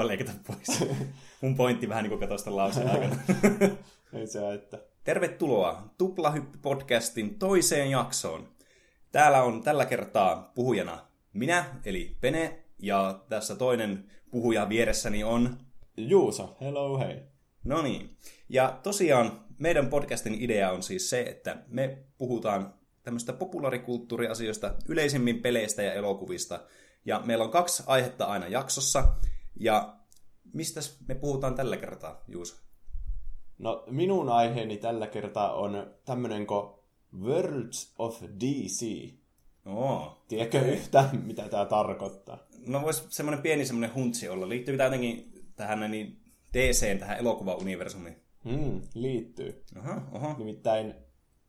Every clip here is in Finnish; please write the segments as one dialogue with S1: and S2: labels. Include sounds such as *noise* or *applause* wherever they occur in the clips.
S1: Voi leikata pois. *laughs* Mun pointti vähän niin kuin katsoa sitä lauseen aikana. *laughs*
S2: Ei se, että...
S1: Tervetuloa Tuplahyppy-podcastin toiseen jaksoon. Täällä on tällä kertaa puhujana minä, eli Pene, ja tässä toinen puhuja vieressäni on...
S2: Juuso, hello, hei.
S1: No niin. Ja tosiaan meidän podcastin idea on siis se, että me puhutaan tämmöistä populaarikulttuuriasioista, yleisimmin peleistä ja elokuvista. Ja meillä on kaksi aihetta aina jaksossa. Ja mistä me puhutaan tällä kertaa, Juuso?
S2: No, minun aiheeni tällä kertaa on tämmönen kuin Worlds of DC.
S1: Oo.
S2: Tiedätkö yhtään, mitä tämä tarkoittaa?
S1: No voisi semmoinen pieni semmoinen huntsi olla. Liittyy tämä jotenkin tähän niin DCn, tähän elokuvauniversumiin?
S2: Hmm, liittyy.
S1: Aha, aha.
S2: Nimittäin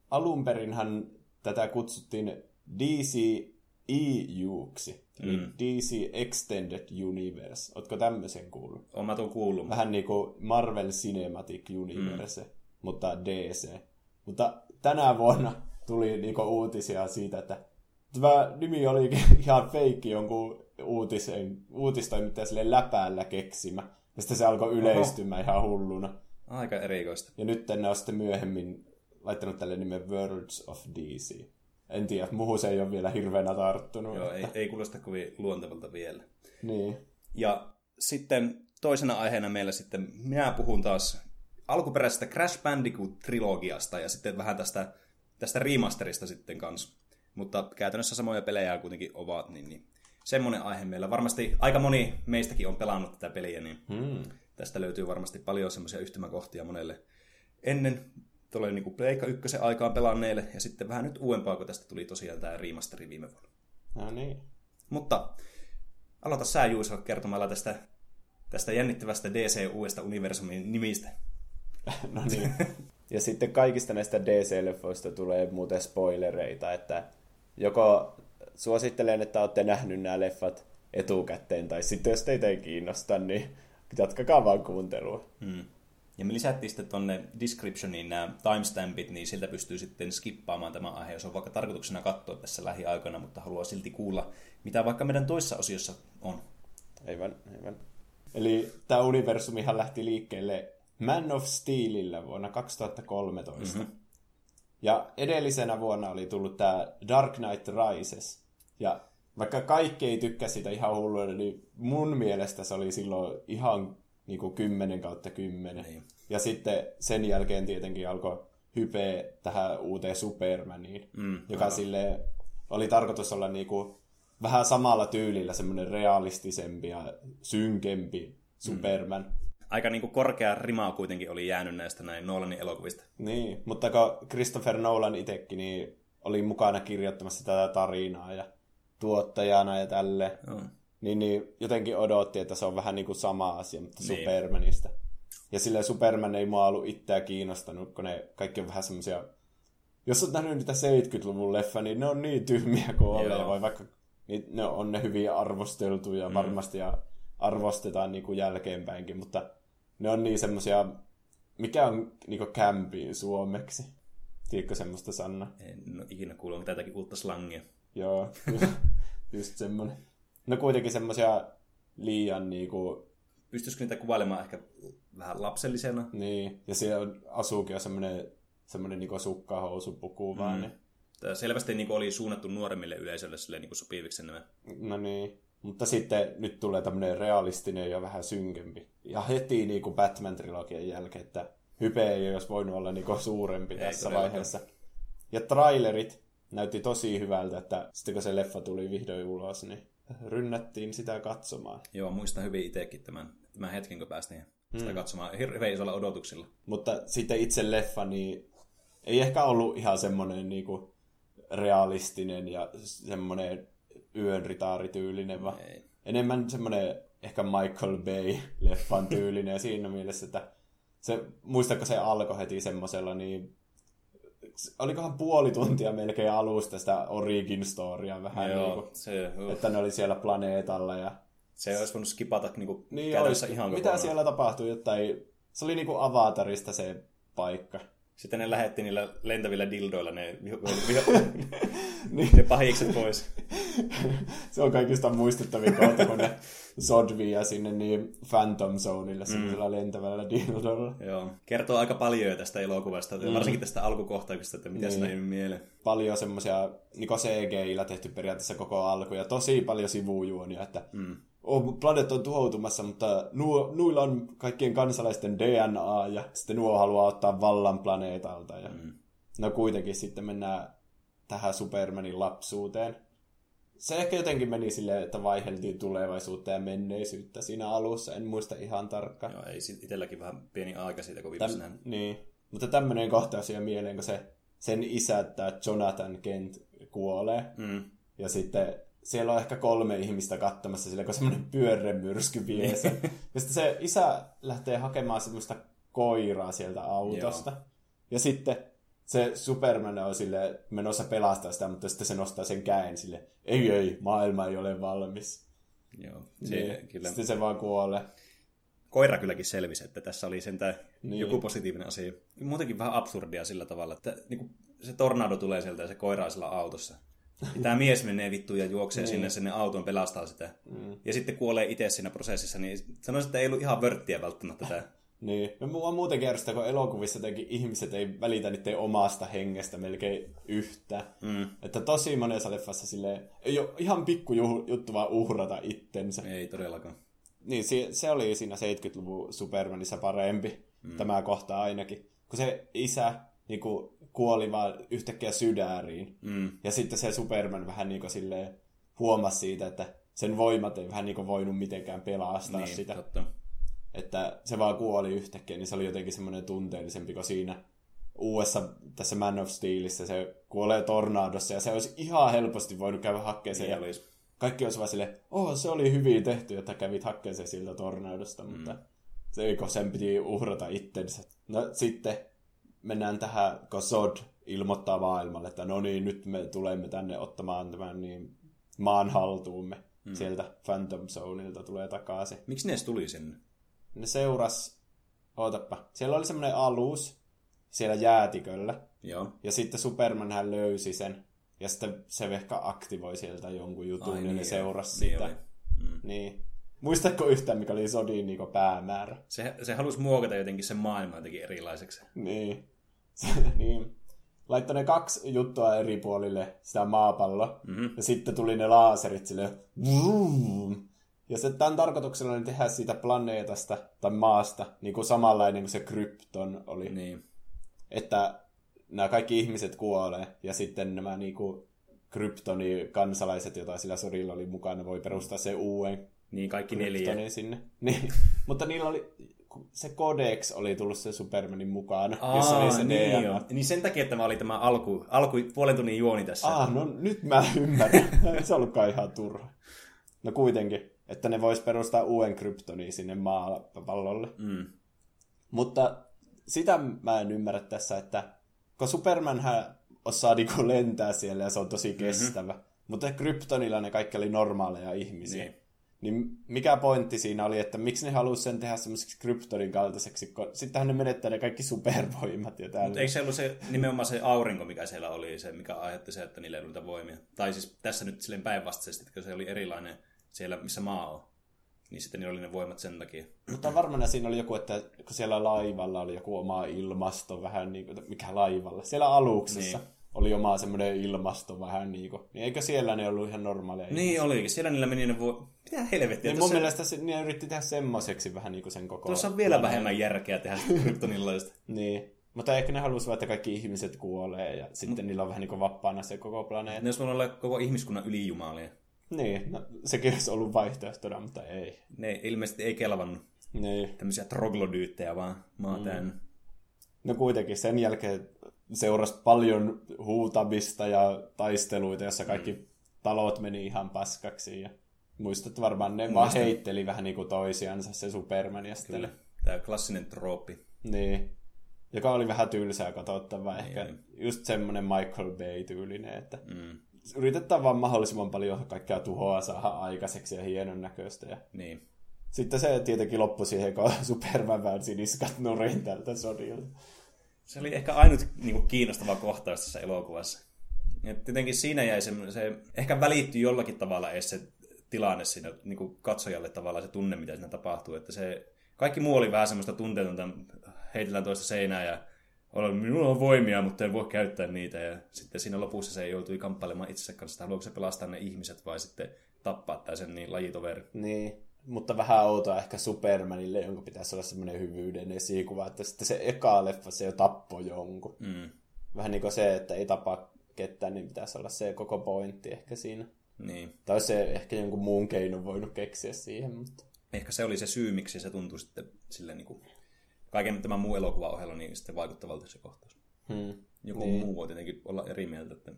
S2: alun perinhän tätä kutsuttiin DC EUksi, eli
S1: Mm.
S2: DC Extended Universe. Ootko tämmöisen kuullut?
S1: Oon mä tuon kuullut.
S2: Vähän niin kuin Marvel Cinematic Universe, mutta DC. Mutta tänä vuonna tuli niinku uutisia siitä, että tämä nimi oli *laughs* ihan feikki jonkun uutisen, uutistoimittaja sille läpäällä keksimä. Ja sitten se alkoi yleistymään ihan hulluna.
S1: Aika erikoista.
S2: Ja nyt ne on sitten myöhemmin laittanut tälle nimen Worlds of DC. En tiedä, muuhun se ei ole vielä hirveänä tarttunut.
S1: Joo, ei, ei kuulosta kovin luontevalta vielä.
S2: Niin.
S1: Ja sitten toisena aiheena meillä sitten, minä puhun taas alkuperäisestä Crash Bandicoot-trilogiasta ja sitten vähän tästä, tästä remasterista sitten kanssa. Mutta käytännössä samoja pelejä kuitenkin ovat, niin, niin semmoinen aihe meillä. Varmasti aika moni meistäkin on pelannut tätä peliä, niin
S2: Hmm.
S1: tästä löytyy varmasti paljon semmoisia yhtymäkohtia monelle ennen tuolle niin Pleikka ykkösen aikaan pelanneille, ja sitten vähän nyt uudempaa, kun tästä tuli tosiaan tämä remasteri viime vuonna.
S2: No niin.
S1: Mutta aloita sä Juuso kertomalla tästä, tästä jännittävästä DC uudesta universumin nimistä. *laughs*
S2: No niin. Ja sitten kaikista näistä DC-leffoista tulee muuten spoilereita, että joko suosittelen, että olette nähnyt nämä leffat etukäteen, tai sitten jos teitä ei kiinnosta, niin jatkakaa vaan kuuntelua.
S1: Hmm. Ja me lisättiin sitten tonne descriptioniin nämä timestampit, niin siltä pystyy sitten skippaamaan tämä aihe, jos on vaikka tarkoituksena katsoa tässä lähiaikoina, mutta haluaa silti kuulla, mitä vaikka meidän toissa osiossa on.
S2: Aivan, aivan. Eli tämä universumihan lähti liikkeelle Man of Steelillä vuonna 2013. Mm-hmm. Ja edellisenä vuonna oli tullut tämä Dark Knight Rises. Ja vaikka kaikki ei tykkää sitä ihan hulluina, niin mun mielestä se oli silloin ihan niin kuin 10 kautta 10.
S1: Niin.
S2: Ja sitten sen jälkeen tietenkin alkoi hypeä tähän uuteen Supermaniin,
S1: Mm,
S2: joka sille oli tarkoitus olla niinku vähän samalla tyylillä semmoinen realistisempi ja synkempi Superman.
S1: Aika niin kuin korkea rima kuitenkin oli jäänyt näistä näin Nolanin elokuvista.
S2: Niin, mutta kun Christopher Nolan itsekin niin oli mukana kirjoittamassa tätä tarinaa ja tuottajana ja tälle,
S1: Joo.
S2: Niin, niin jotenkin odotti, että se on vähän niin kuin sama asia, mutta
S1: Niin.
S2: Supermanista. Ja sillä Superman ei mua ollut itseä kiinnostanut, kun ne kaikki on vähän semmoisia... Jos olet nähnyt niitä 70-luvun leffa, niin ne on niin tyhmiä kuin ole, vai vaikka niin ne on ne hyvin arvosteltuja mm. varmasti ja arvostetaan niin kuin jälkeenpäinkin, mutta ne on niin semmoisia, mikä on niin kuin kämpiin suomeksi. Tiedätkö semmoista Sanna?
S1: En ole ikinä kuullut jotakin uutta slangia.
S2: Joo, *laughs* just, just semmoinen. No kuitenkin semmoisia liian niinku,
S1: Pystyisikö niitä kuvailemaan ehkä vähän lapsellisena?
S2: niin, ja siellä on- asuukin jo semmoinen, semmoinen niinku sukkahousupuku vaan,
S1: Mm.
S2: niin,
S1: Tämä selvästi niin oli suunnattu nuoremmille yleisölle silleen, niin sopiviksi nämä.
S2: no niin. Mutta sitten nyt tulee tämmöinen realistinen ja vähän synkempi. Ja heti niinku Batman-trilogian jälkeen, että hype ei olisi voinut olla niinku suurempi
S1: Ei
S2: tässä
S1: todellakaan.
S2: vaiheessa. Ja trailerit näytti tosi hyvältä, että sitten kun se leffa tuli vihdoin ulos, niin rynnättiin sitä katsomaan.
S1: Joo, muistan hyvin itsekin tämän, tämän hetken, kun päästiin sitä katsomaan hirveän isolla odotuksilla.
S2: Mutta sitten itse leffa, niin ei ehkä ollut ihan semmoinen niinku realistinen ja semmoinen yön ritaarityylinen, vaan
S1: Ei.
S2: enemmän semmoinen ehkä Michael Bay-leffan tyylinen siinä mielessä, että se, muistatko se alkoi heti semmoisella, niin olikohan puoli tuntia melkein alusta sitä origin storya vähän
S1: Joo,
S2: niin kuin,
S1: se, uh,
S2: että ne oli siellä planeetalla ja
S1: se olisi voinut skipata niin kuin
S2: niin olisi,
S1: ihan
S2: mitä
S1: kokonaan.
S2: siellä tapahtui, jotain, se oli niinku Avatarista se paikka.
S1: Sitten ne lähetti niillä lentävillä dildoilla ne, viho, *laughs*
S2: Niin.
S1: ne pahikset pois.
S2: se on kaikista muistettavin kohta, kun ne Sod vie sinne niin Phantom Zoneille semmoisella mm. lentävällä dildolla.
S1: Joo. Kertoo aika paljon jo tästä elokuvasta, mm. varsinkin tästä alkukohtauksesta, että mitä niin. siinä mieleen.
S2: Paljon semmoisia niin CGI-llä tehty periaatteessa koko alku ja tosi paljon sivujuonia, että mm. Oh, planeet on tuhoutumassa, mutta nuo, nuilla on kaikkien kansalaisten DNA ja sitten nuo haluaa ottaa vallan planeetalta. Ja... Mm. No kuitenkin sitten mennään tähän Supermanin lapsuuteen se ehkä jotenkin meni silleen, että vaiheltiin tulevaisuutta ja menneisyyttä siinä alussa. En muista ihan tarkkaan.
S1: Joo, ei itselläkin vähän pieni aika siitä, kun viimeksi
S2: Täm, Niin, mutta tämmöinen kohtaus ja mieleen, kun se, sen isä, että Jonathan Kent kuolee. Mm. Ja sitten siellä on ehkä kolme ihmistä katsomassa sille, kun semmoinen pyörremyrsky vie sen. ja sitten se isä lähtee hakemaan semmoista koiraa sieltä autosta. Joo. Ja sitten se Superman on sille menossa pelastaa sitä, mutta sitten se nostaa sen käen sille, ei ei, maailma ei ole valmis.
S1: Joo,
S2: se, niin, kyllä. Sitten se vaan kuolee.
S1: Koira kylläkin selvisi, että tässä oli sentään niin. joku positiivinen asia. Muutenkin vähän absurdia sillä tavalla, että niin se tornado tulee sieltä ja se koira on sillä autossa. Ja tämä mies menee vittuun ja juoksee niin. sinne sinne auton pelastaa sitä. Mm. Ja sitten kuolee itse siinä prosessissa, niin sanoisin, että ei ollut ihan vörttiä välttämättä tämä. *laughs*
S2: Niin. No mua muuten kerrosta, kun elokuvissa jotenkin ihmiset ei välitä niiden omasta hengestä melkein yhtä. Mm. Että tosi monessa leffassa silleen, ei ole ihan pikku juttu vaan uhrata itsensä.
S1: Ei todellakaan.
S2: Niin, se, se oli siinä 70-luvun Supermanissa parempi, mm. tämä kohta ainakin. Kun se isä niin kuin, kuoli vaan yhtäkkiä sydäriin. Mm. Ja sitten se Superman vähän niin kuin, silleen, huomasi siitä, että sen voimat ei vähän niin kuin, voinut mitenkään pelastaa niin, sitä. Totta että se vaan kuoli yhtäkkiä, niin se oli jotenkin semmoinen tunteellisempi kuin siinä uudessa tässä Man of Steelissä se kuolee tornadossa ja se olisi ihan helposti voinut käydä hakkeen sen. Niin ja olisi. Kaikki olisi vaan silleen, oh, se oli hyvin tehty, että kävit hakkeen sen siltä tornadosta, mm. mutta se sen piti uhrata itsensä. No sitten mennään tähän, kun Sod ilmoittaa maailmalle, että no niin, nyt me tulemme tänne ottamaan tämän niin maan haltuumme. Mm. Sieltä Phantom Zoneilta tulee takaisin.
S1: Miksi ne tuli sinne?
S2: ne seuras, ootappa, siellä oli semmoinen alus siellä jäätiköllä. Joo. Ja sitten Superman hän löysi sen. Ja sitten se ehkä aktivoi sieltä jonkun jutun, Ai, niin, niin ne seurasi niin sitä. Mm. Niin. Muistatko yhtään, mikä oli Sodin niin päämäärä?
S1: Se, se halusi muokata jotenkin sen maailman jotenkin erilaiseksi.
S2: Niin. *laughs* niin. Laittoi ne kaksi juttua eri puolille sitä maapalloa. Mm-hmm. Ja sitten tuli ne laaserit sille. Vroom, ja se, tämän tarkoituksena oli tehdä siitä planeetasta tai maasta niin kuin samanlainen kuin se Krypton oli. Niin. Että nämä kaikki ihmiset kuolee ja sitten nämä niin kuin Kryptoni kansalaiset, joita sillä sodilla oli mukana, voi perustaa se uuden
S1: niin, kaikki neljä.
S2: sinne. *laughs* Niin. Mutta niillä oli, se Codex oli tullut se Supermanin mukaan, Aa, jossa oli se
S1: niin, DNA. Jo. niin sen takia tämä oli tämä alku, alku puolen tunnin juoni tässä.
S2: Ah, no nyt mä ymmärrän. *laughs* se on ollutkaan ihan turha. No kuitenkin että ne vois perustaa uuden kryptonin sinne maapallolle. Mm. Mutta sitä mä en ymmärrä tässä, että kun Supermanhän osaa niinku lentää siellä ja se on tosi mhm. kestävä, mm-hmm. mutta kryptonilla ne kaikki oli normaaleja ihmisiä. Niin. Niin mikä pointti siinä oli, että miksi ne halusi sen tehdä semmoiseksi kryptonin kaltaiseksi, kun sittenhän ne menettää ne kaikki supervoimat ja täällä.
S1: Mutta eikö se ollut se, nimenomaan se aurinko, mikä siellä oli, se mikä aiheutti se, että niillä ei ollut voimia? Tai siis tässä nyt silleen päinvastaisesti, että se oli erilainen siellä, missä maa on. Niin sitten niillä oli ne voimat sen takia.
S2: Mutta varmaan siinä oli joku, että kun siellä laivalla oli joku oma ilmasto vähän niin kuin, mikä laivalla. Siellä aluksessa niin. Oli oma semmoinen ilmasto vähän niin kuin. Niin eikö siellä ne ollut ihan normaaleja
S1: Niin ihmisiä? olikin. Siellä niillä meni ne vo... Mitä helvettiä?
S2: Niin mun mielestä se, ne yritti tehdä semmoiseksi vähän niin kuin sen koko...
S1: Tuossa on vielä planeet. vähemmän järkeä tehdä kryptonilaista. *laughs*
S2: niin. Mutta ehkä ne halusivat, että kaikki ihmiset kuolee ja sitten mm. niillä on vähän niin kuin vapaana se koko planeetta.
S1: Ne olisi olla koko ihmiskunnan ylijumalia.
S2: Niin, no, sekin olisi ollut vaihtoehtona, mutta ei.
S1: Ne ilmeisesti ei kelvannut niin. tämmöisiä troglodyyttejä, vaan maa mm.
S2: No kuitenkin sen jälkeen seurasi paljon huutamista ja taisteluita, jossa kaikki mm. talot meni ihan paskaksi. Ja muistat varmaan, ne vaan heitteli vähän niin kuin toisiansa, se Superman ja sitten...
S1: Tämä klassinen trooppi.
S2: Niin. Joka oli vähän tylsää katsottavaa. Niin, Ehkä niin. just semmoinen Michael Bay-tyylinen, että mm yritetään vaan mahdollisimman paljon kaikkea tuhoa saada aikaiseksi ja hienon näköistä. Ja...
S1: Niin.
S2: Sitten se tietenkin loppui siihen, kun *laughs* Superman väänsi niskat nurin tältä sodilta.
S1: Se oli ehkä ainut niin kuin, kiinnostava kohtaus tässä elokuvassa. Et tietenkin siinä jäi se, se, ehkä välittyi jollakin tavalla edes se tilanne siinä niin kuin katsojalle tavallaan se tunne, mitä siinä tapahtuu. Että se, kaikki muu oli vähän semmoista tunteetonta, heitellään toista seinää ja olen, minulla on voimia, mutta en voi käyttää niitä. Ja sitten siinä lopussa se joutui kamppailemaan itsensä kanssa, että haluaako se pelastaa ne ihmiset vai sitten tappaa tai sen niin lajitoveri.
S2: Niin, mutta vähän outoa ehkä Supermanille, jonka pitäisi olla semmoinen hyvyyden esikuva, että sitten se eka leffa se jo tappoi jonkun.
S1: Mm.
S2: Vähän niin kuin se, että ei tapa ketään, niin pitäisi olla se koko pointti ehkä siinä.
S1: Niin.
S2: Tai olisi se ehkä jonkun muun keinon voinut keksiä siihen, mutta...
S1: Ehkä se oli se syy, miksi se tuntui sitten sille niin kuin, kaiken tämän muun elokuvan ohella niin sitten vaikuttavalta se kohtaus.
S2: Hmm.
S1: Joku niin. muu voi tietenkin olla eri mieltä, että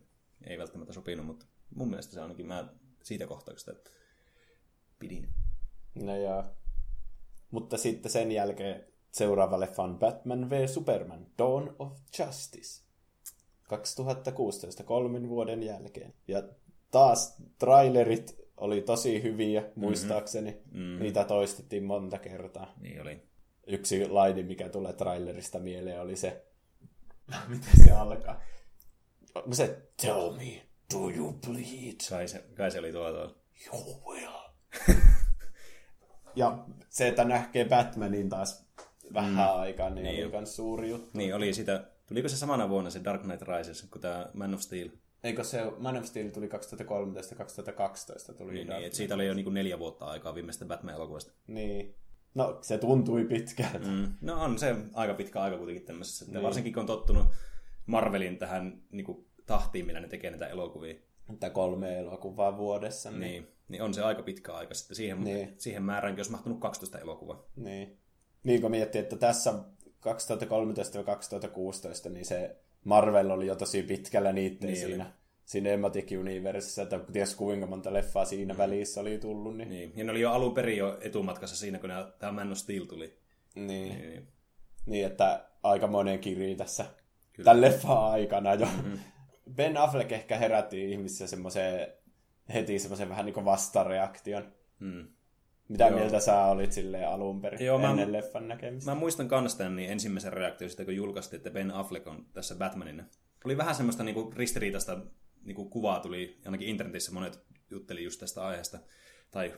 S1: ei välttämättä sopinut, mutta mun mielestä se ainakin mä siitä kohtauksesta pidin.
S2: No joo. Mutta sitten sen jälkeen seuraava leffa on Batman v Superman, Dawn of Justice. 2016, kolmen vuoden jälkeen. Ja taas trailerit oli tosi hyviä, muistaakseni. Mm-hmm. Niitä toistettiin monta kertaa.
S1: Niin oli.
S2: Yksi laini, mikä tulee trailerista mieleen, oli se... *laughs* Miten se alkaa? Onko se Tell me, do you bleed?
S1: Kai se, kai se oli tuo tuo.
S2: You will. *laughs* ja se, että näkee Batmanin taas vähän mm. aikaa, niin, niin oli myös suuri juttu.
S1: Niin, oli sitä. Tuliko se samana vuonna se Dark Knight Rises kuin tämä Man of Steel?
S2: Eikö se, Man of Steel tuli 2013-2012 tuli
S1: Niin, niin siitä oli jo niin kuin neljä vuotta aikaa viimeistä Batman-elokuvasta.
S2: Niin. No, se tuntui pitkältä.
S1: Mm. No on se aika pitkä aika kuitenkin tämmöisessä. Niin. Varsinkin kun on tottunut Marvelin tähän niin kuin, tahtiin, millä ne tekee näitä elokuvia.
S2: Että kolme elokuvaa vuodessa.
S1: Niin, niin, niin on se aika pitkä aika sitten. Siihen, niin. siihen määräänkin olisi mahtunut 12 elokuvaa.
S2: Niin. Niin kun miettii, että tässä 2013-2016, niin se Marvel oli jo tosi pitkällä niiden niin siinä. Oli Cinematic Universeissa, että ties kuinka monta leffaa siinä välissä oli tullut. Niin,
S1: niin. ja ne oli jo alun perin jo etumatkassa siinä, kun tämä Man of Steel tuli.
S2: Niin. niin. niin. niin että aika monen kirji tässä Kyllä. tämän leffan aikana jo. Mm-hmm. Ben Affleck ehkä herätti ihmisissä semmoisen heti semmoisen vähän niin kuin vastareaktion. Mm. Mitä Joo. mieltä sä olit silleen alun perin Joo, ennen mä, leffan näkemistä?
S1: Mä muistan kans tämän niin ensimmäisen reaktion sitä, kun julkaistiin, että Ben Affleck on tässä Batmanina. Oli vähän semmoista niin kuin ristiriitaista niin kuin kuvaa tuli, ainakin internetissä monet jutteli just tästä aiheesta, tai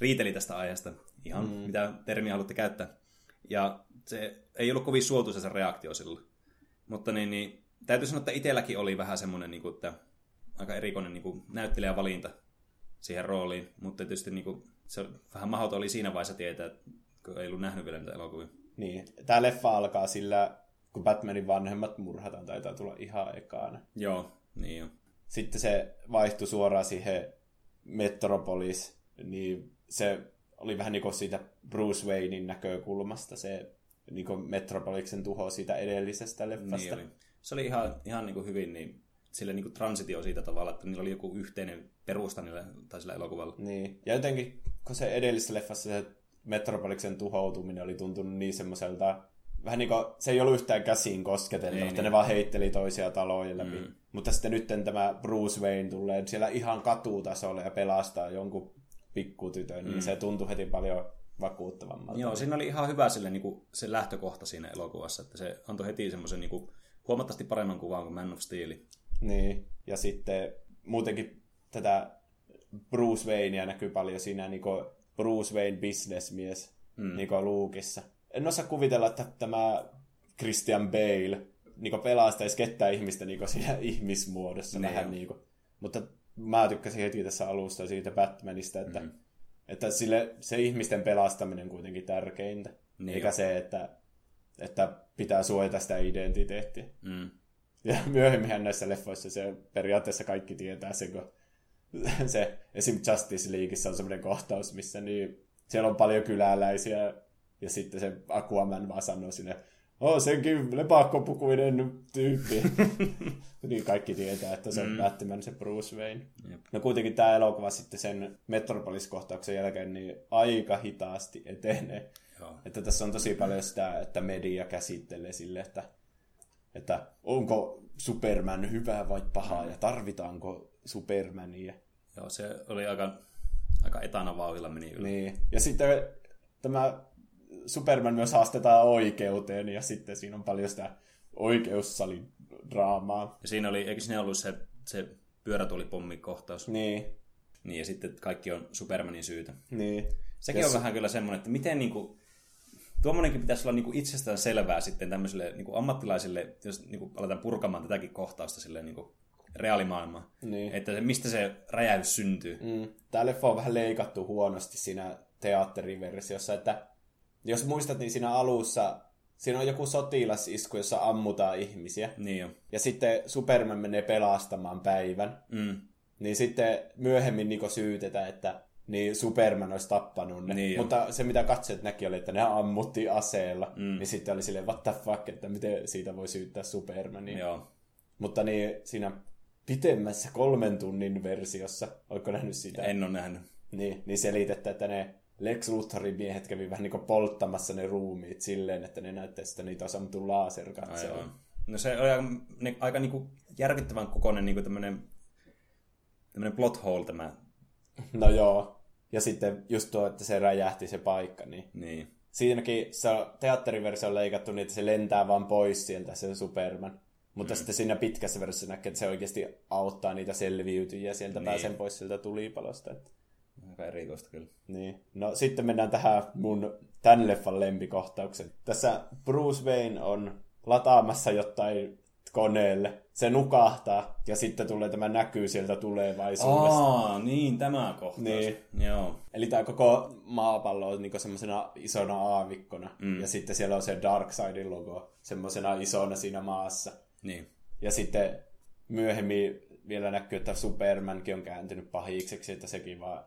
S1: riiteli tästä aiheesta, ihan mm. mitä termiä haluatte käyttää. Ja se ei ollut kovin suotuisa se reaktio silloin. Mutta niin, niin, täytyy sanoa, että itselläkin oli vähän semmoinen, niin kuin, että aika erikoinen niin kuin, näyttelijävalinta siihen rooliin, mutta tietysti niin kuin, se vähän mahdoton oli siinä vaiheessa tietää, kun ei ollut nähnyt vielä niitä elokuvia.
S2: Niin, tämä leffa alkaa sillä, kun Batmanin vanhemmat murhataan, taitaa tulla ihan ekana.
S1: Joo, niin jo.
S2: Sitten se vaihtui suoraan siihen Metropolis, niin se oli vähän niin kuin siitä Bruce Waynein näkökulmasta se niin kuin Metropoliksen tuho siitä edellisestä leffasta.
S1: Niin oli. Se oli ihan, ihan niin kuin hyvin niin, sille niin kuin transitio siitä tavalla, että niillä oli joku yhteinen perusta niillä, tai sillä elokuvalla.
S2: Niin, ja jotenkin, kun se edellisessä leffassa se Metropoliksen tuhoutuminen oli tuntunut niin semmoiselta vähän niin kuin, se ei ollut yhtään käsiin kosketeltu, että niin. ne vaan heitteli toisia taloja läpi. Mm. Mutta sitten nyt tämä Bruce Wayne tulee siellä ihan katutasolla ja pelastaa jonkun pikkutytön, niin mm. niin se tuntui heti paljon vakuuttavammalta.
S1: Joo, siinä oli ihan hyvä sille, niin kuin, se lähtökohta siinä elokuvassa, että se antoi heti semmoisen niin kuin, huomattavasti paremman kuvan kuin Man of Steel.
S2: Niin, ja sitten muutenkin tätä Bruce Waynea näkyy paljon siinä niin kuin Bruce Wayne businessmies mm. niin kuin Luukissa en osaa kuvitella, että tämä Christian Bale niin pelastaisi ketään ihmistä niin *laughs* siinä ihmismuodossa ne, vähän niin kuin. Mutta mä tykkäsin heti tässä alusta siitä Batmanista, että, mm. että sille, se ihmisten pelastaminen kuitenkin tärkeintä. Niin eikä jo. se, että, että pitää suojata sitä identiteettiä. Mm. Ja *laughs* myöhemmin näissä leffoissa se periaatteessa kaikki tietää sen, kun *laughs* se esim. Justice Leagueissa on semmoinen kohtaus, missä niin, siellä on paljon kyläläisiä ja sitten se Aquaman vaan sanoo sinne, oh, senkin lepakkopukuinen tyyppi. *laughs* niin kaikki tietää, että se on mm. Batman, se Bruce Wayne. Jep. No kuitenkin tämä elokuva sitten sen Metropolis-kohtauksen jälkeen niin aika hitaasti etenee. Joo. Että tässä on tosi paljon sitä, että media käsittelee sille, että, että onko Superman hyvä vai paha ja tarvitaanko Supermania.
S1: Joo, se oli aika, aika etana vauhilla meni yli.
S2: Niin. Ja sitten tämä Superman myös haastetaan oikeuteen, ja sitten siinä on paljon sitä oikeussalin draamaa.
S1: Ja siinä oli, eikö siinä ollut se, se pyörätuolipommikohtaus?
S2: Niin,
S1: Niin, ja sitten kaikki on Supermanin syytä.
S2: niin.
S1: Sekin
S2: Ja
S1: on vähän kyllä semmoinen, että miten niinku, tuommoinenkin pitäisi olla niinku itsestään selvää sitten tämmöisille niinku ammattilaisille, jos niinku aletaan purkamaan tätäkin kohtausta silleen niinku reaalimaailmaan.
S2: Niin.
S1: Että se, mistä se räjäys syntyy.
S2: Mm. Tämä leffa on vähän leikattu huonosti siinä teatteriversiossa, että jos muistat, niin siinä alussa siinä on joku sotilasisku, jossa ammutaan ihmisiä.
S1: Niin jo.
S2: Ja sitten Superman menee pelastamaan päivän.
S1: Mm.
S2: Niin sitten myöhemmin niin syytetään, että niin Superman olisi tappanut ne.
S1: Niin jo.
S2: Mutta se mitä katsojat näki oli, että ne ammuttiin aseella. Mm. Niin sitten oli silleen, what the fuck, että miten siitä voi syyttää Supermania.
S1: Joo.
S2: Mutta niin siinä pitemmässä kolmen tunnin versiossa, oletko nähnyt sitä?
S1: En ole nähnyt.
S2: Niin, niin selitettä, että ne Lex Luthorin miehet kävi vähän niin kuin polttamassa ne ruumiit silleen, että ne näyttäisi, että niitä on sammuttu laserkatseella.
S1: No se oli aika, ne, aika niinku järkyttävän kokoinen niinku tämmönen, tämmönen plot hole tämä.
S2: No joo. Ja sitten just tuo, että se räjähti se paikka, niin
S1: Niin.
S2: siinäkin se on teatteriversio on leikattu niin, että se lentää vaan pois sieltä se Superman. Mutta mm. sitten siinä pitkässä versiossa näkee, että se oikeasti auttaa niitä selviytyjiä sieltä, niin. pääsen pois sieltä tulipalosta. Että.
S1: Aika erikoista kyllä.
S2: Niin. No sitten mennään tähän mun tämän leffan lempikohtauksen. Tässä Bruce Wayne on lataamassa jotain koneelle. Se nukahtaa ja sitten tulee tämä näkyy sieltä tulevaisuudesta.
S1: Aa, niin, tämä kohtaus.
S2: Niin.
S1: Joo.
S2: Eli tämä koko maapallo on niinku semmoisena isona aavikkona. Mm. Ja sitten siellä on se Darkseidin logo semmoisena isona siinä maassa.
S1: Niin.
S2: Ja sitten myöhemmin vielä näkyy, että Supermankin on kääntynyt pahikseksi, että sekin vaan